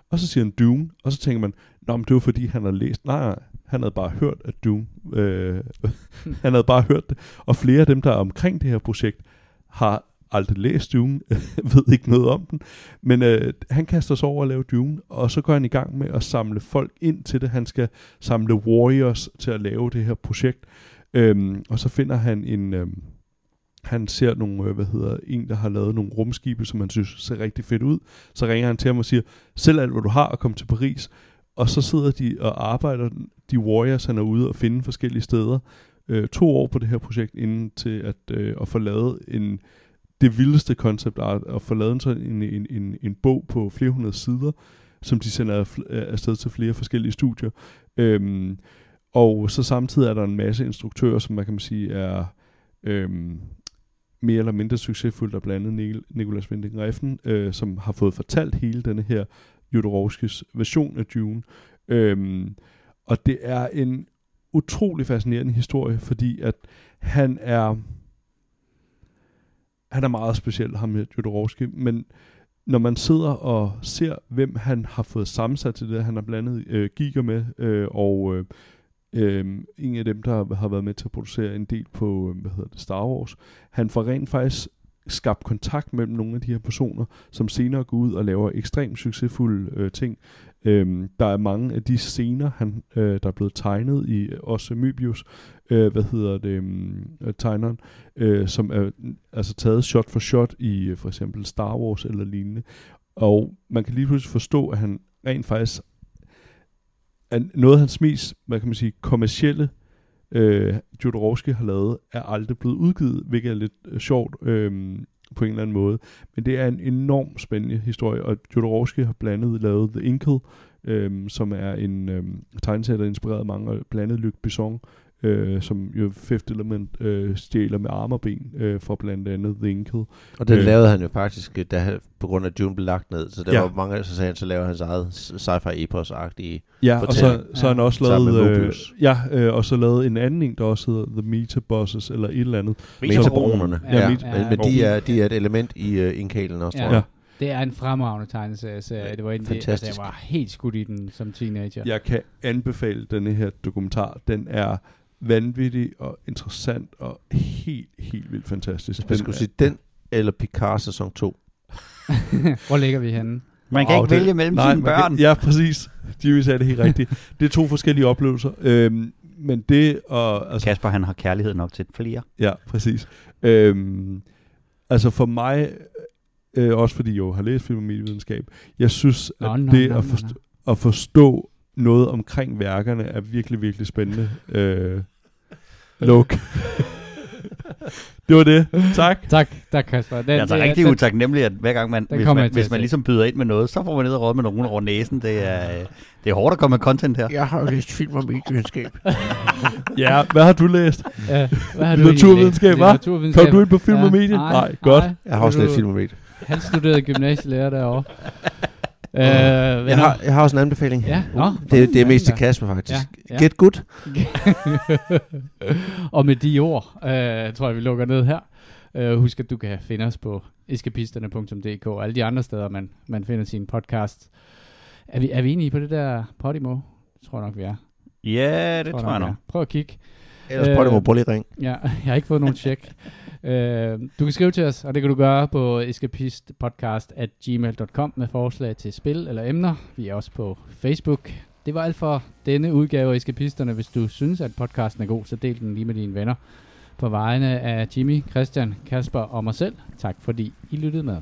og så siger han Dune, og så tænker man, Nå, men det var fordi, han har læst. Nej, nej, han havde bare hørt, at Dune... Øh, han havde bare hørt det. Og flere af dem, der er omkring det her projekt, har aldrig læst Dune, ved ikke noget om den. Men øh, han kaster sig over at lave Dune, og så går han i gang med at samle folk ind til det. Han skal samle warriors til at lave det her projekt. Øhm, og så finder han en... Øhm, han ser nogle, øh, hvad hedder, en, der har lavet nogle rumskibe, som han synes ser rigtig fedt ud. Så ringer han til ham og siger, sælg alt, hvad du har, og kom til Paris. Og så sidder de og arbejder, de warriors, han er ude og finde forskellige steder, øh, to år på det her projekt, inden til at, øh, at få lavet en, det vildeste concept art, at få lavet en, sådan en, en, en, en bog på flere hundrede sider, som de sender af, afsted til flere forskellige studier. Øhm, og så samtidig er der en masse instruktører, som man kan sige er øhm, mere eller mindre succesfuldt, der blandt andet Nicolas Winding Refn, øh, som har fået fortalt hele denne her Jodorowskis version af Dune. Øhm, og det er en utrolig fascinerende historie, fordi at han er han er meget speciel, ham med Jodorowsky, men når man sidder og ser, hvem han har fået sammensat til det, han har blandet øh, Giger med, øh, og øh, øh, en af dem, der har været med til at producere en del på, øh, hvad hedder det, Star Wars, han får rent faktisk skabt kontakt mellem nogle af de her personer, som senere går ud og laver ekstremt succesfulde øh, ting. Øhm, der er mange af de scener, han, øh, der er blevet tegnet i øh, også Möbius, øh, hvad hedder det, øhm, øh, tegneren, øh, som er altså taget shot for shot i øh, for eksempel Star Wars eller lignende. Og man kan lige pludselig forstå, at han rent faktisk at noget af hans mest, hvad kan man sige, kommercielle øh, Jodorowsky har lavet, er aldrig blevet udgivet, hvilket er lidt øh, sjovt øh, på en eller anden måde. Men det er en enormt spændende historie, og Jodorowsky har blandet lavet The Inkle, øhm, som er en øhm, tegneserie, der inspireret mange, og blandet Luc Besson, øh, som jo Fifth Element øh, stjæler med arme og ben øh, for blandt andet The Inkle. Og den øh, lavede han jo faktisk, da han, på grund af Dune blev lagt ned, så der ja. var mange, så sagde han, så laver han eget sci-fi epos-agtige Ja, og så, så ja. han også lavet, øh, ja, øh, og så lavet en anden en, der også hedder The Metabosses, eller et eller andet. Metabronerne. Ja, ja, ja, men, men de, er, de er et element i uh, indkalen også, ja. tror jeg. Ja. Det er en fremragende tegneserie, så det var en Fantastisk. Det, jeg var helt skudt i den som teenager. Jeg kan anbefale denne her dokumentar. Den er vanvittig og interessant og helt, helt vildt fantastisk. Jeg skulle sige den eller Picard sæson 2. Hvor ligger vi henne? Man kan oh, ikke det, vælge mellem nej, sine børn. Kan, ja, præcis. Jimmy sagde det helt rigtigt. Det er to forskellige oplevelser. Øhm, men det og... Altså, Kasper, han har kærlighed nok til flere. Ja, præcis. Øhm, altså for mig, øh, også fordi jeg jo har læst film og medievidenskab, jeg synes, at no, no, det no, at, forstå, no. at forstå noget omkring værkerne er virkelig, virkelig spændende. Øh, Luk. det var det. Tak. Tak, tak Kasper. Den, det er altså det, rigtig utaknemmeligt, at hver gang man, hvis man, hvis man ligesom byder ind med noget, så får man ned og råd med nogen over næsen. Det er, det er hårdt at komme med content her. Jeg har jo læst film om medievidenskab. ja, hvad har du læst? Ja, hvad har du Naturvidenskab, hva'? Kom du ind på film og medie? Nej, nej, godt. Nej, jeg har også læst film og medie. Han studerede gymnasielærer derovre. Uh, jeg, har, jeg har også en anbefaling. Ja. Nå, det, det er mest til Kasper, faktisk. Ja, ja. Get good. og med de ord, uh, tror jeg, vi lukker ned her. Uh, husk, at du kan finde os på eskapisterne.dk og alle de andre steder, man, man finder sin podcast. Er vi, er vi enige på det der Podimo? Det tror jeg nok, vi er. Ja, det tror, tror jeg nok. Prøv at kigge. Ellers Podimo, prøv lige ring. Ja, jeg har ikke fået nogen tjek. Øh, du kan skrive til os, og det kan du gøre på escapistpodcast.gmail.com med forslag til spil eller emner. Vi er også på Facebook. Det var alt for denne udgave af Escapisterne. Hvis du synes, at podcasten er god, så del den lige med dine venner. På vegne af Jimmy, Christian, Kasper og mig selv, tak fordi I lyttede med.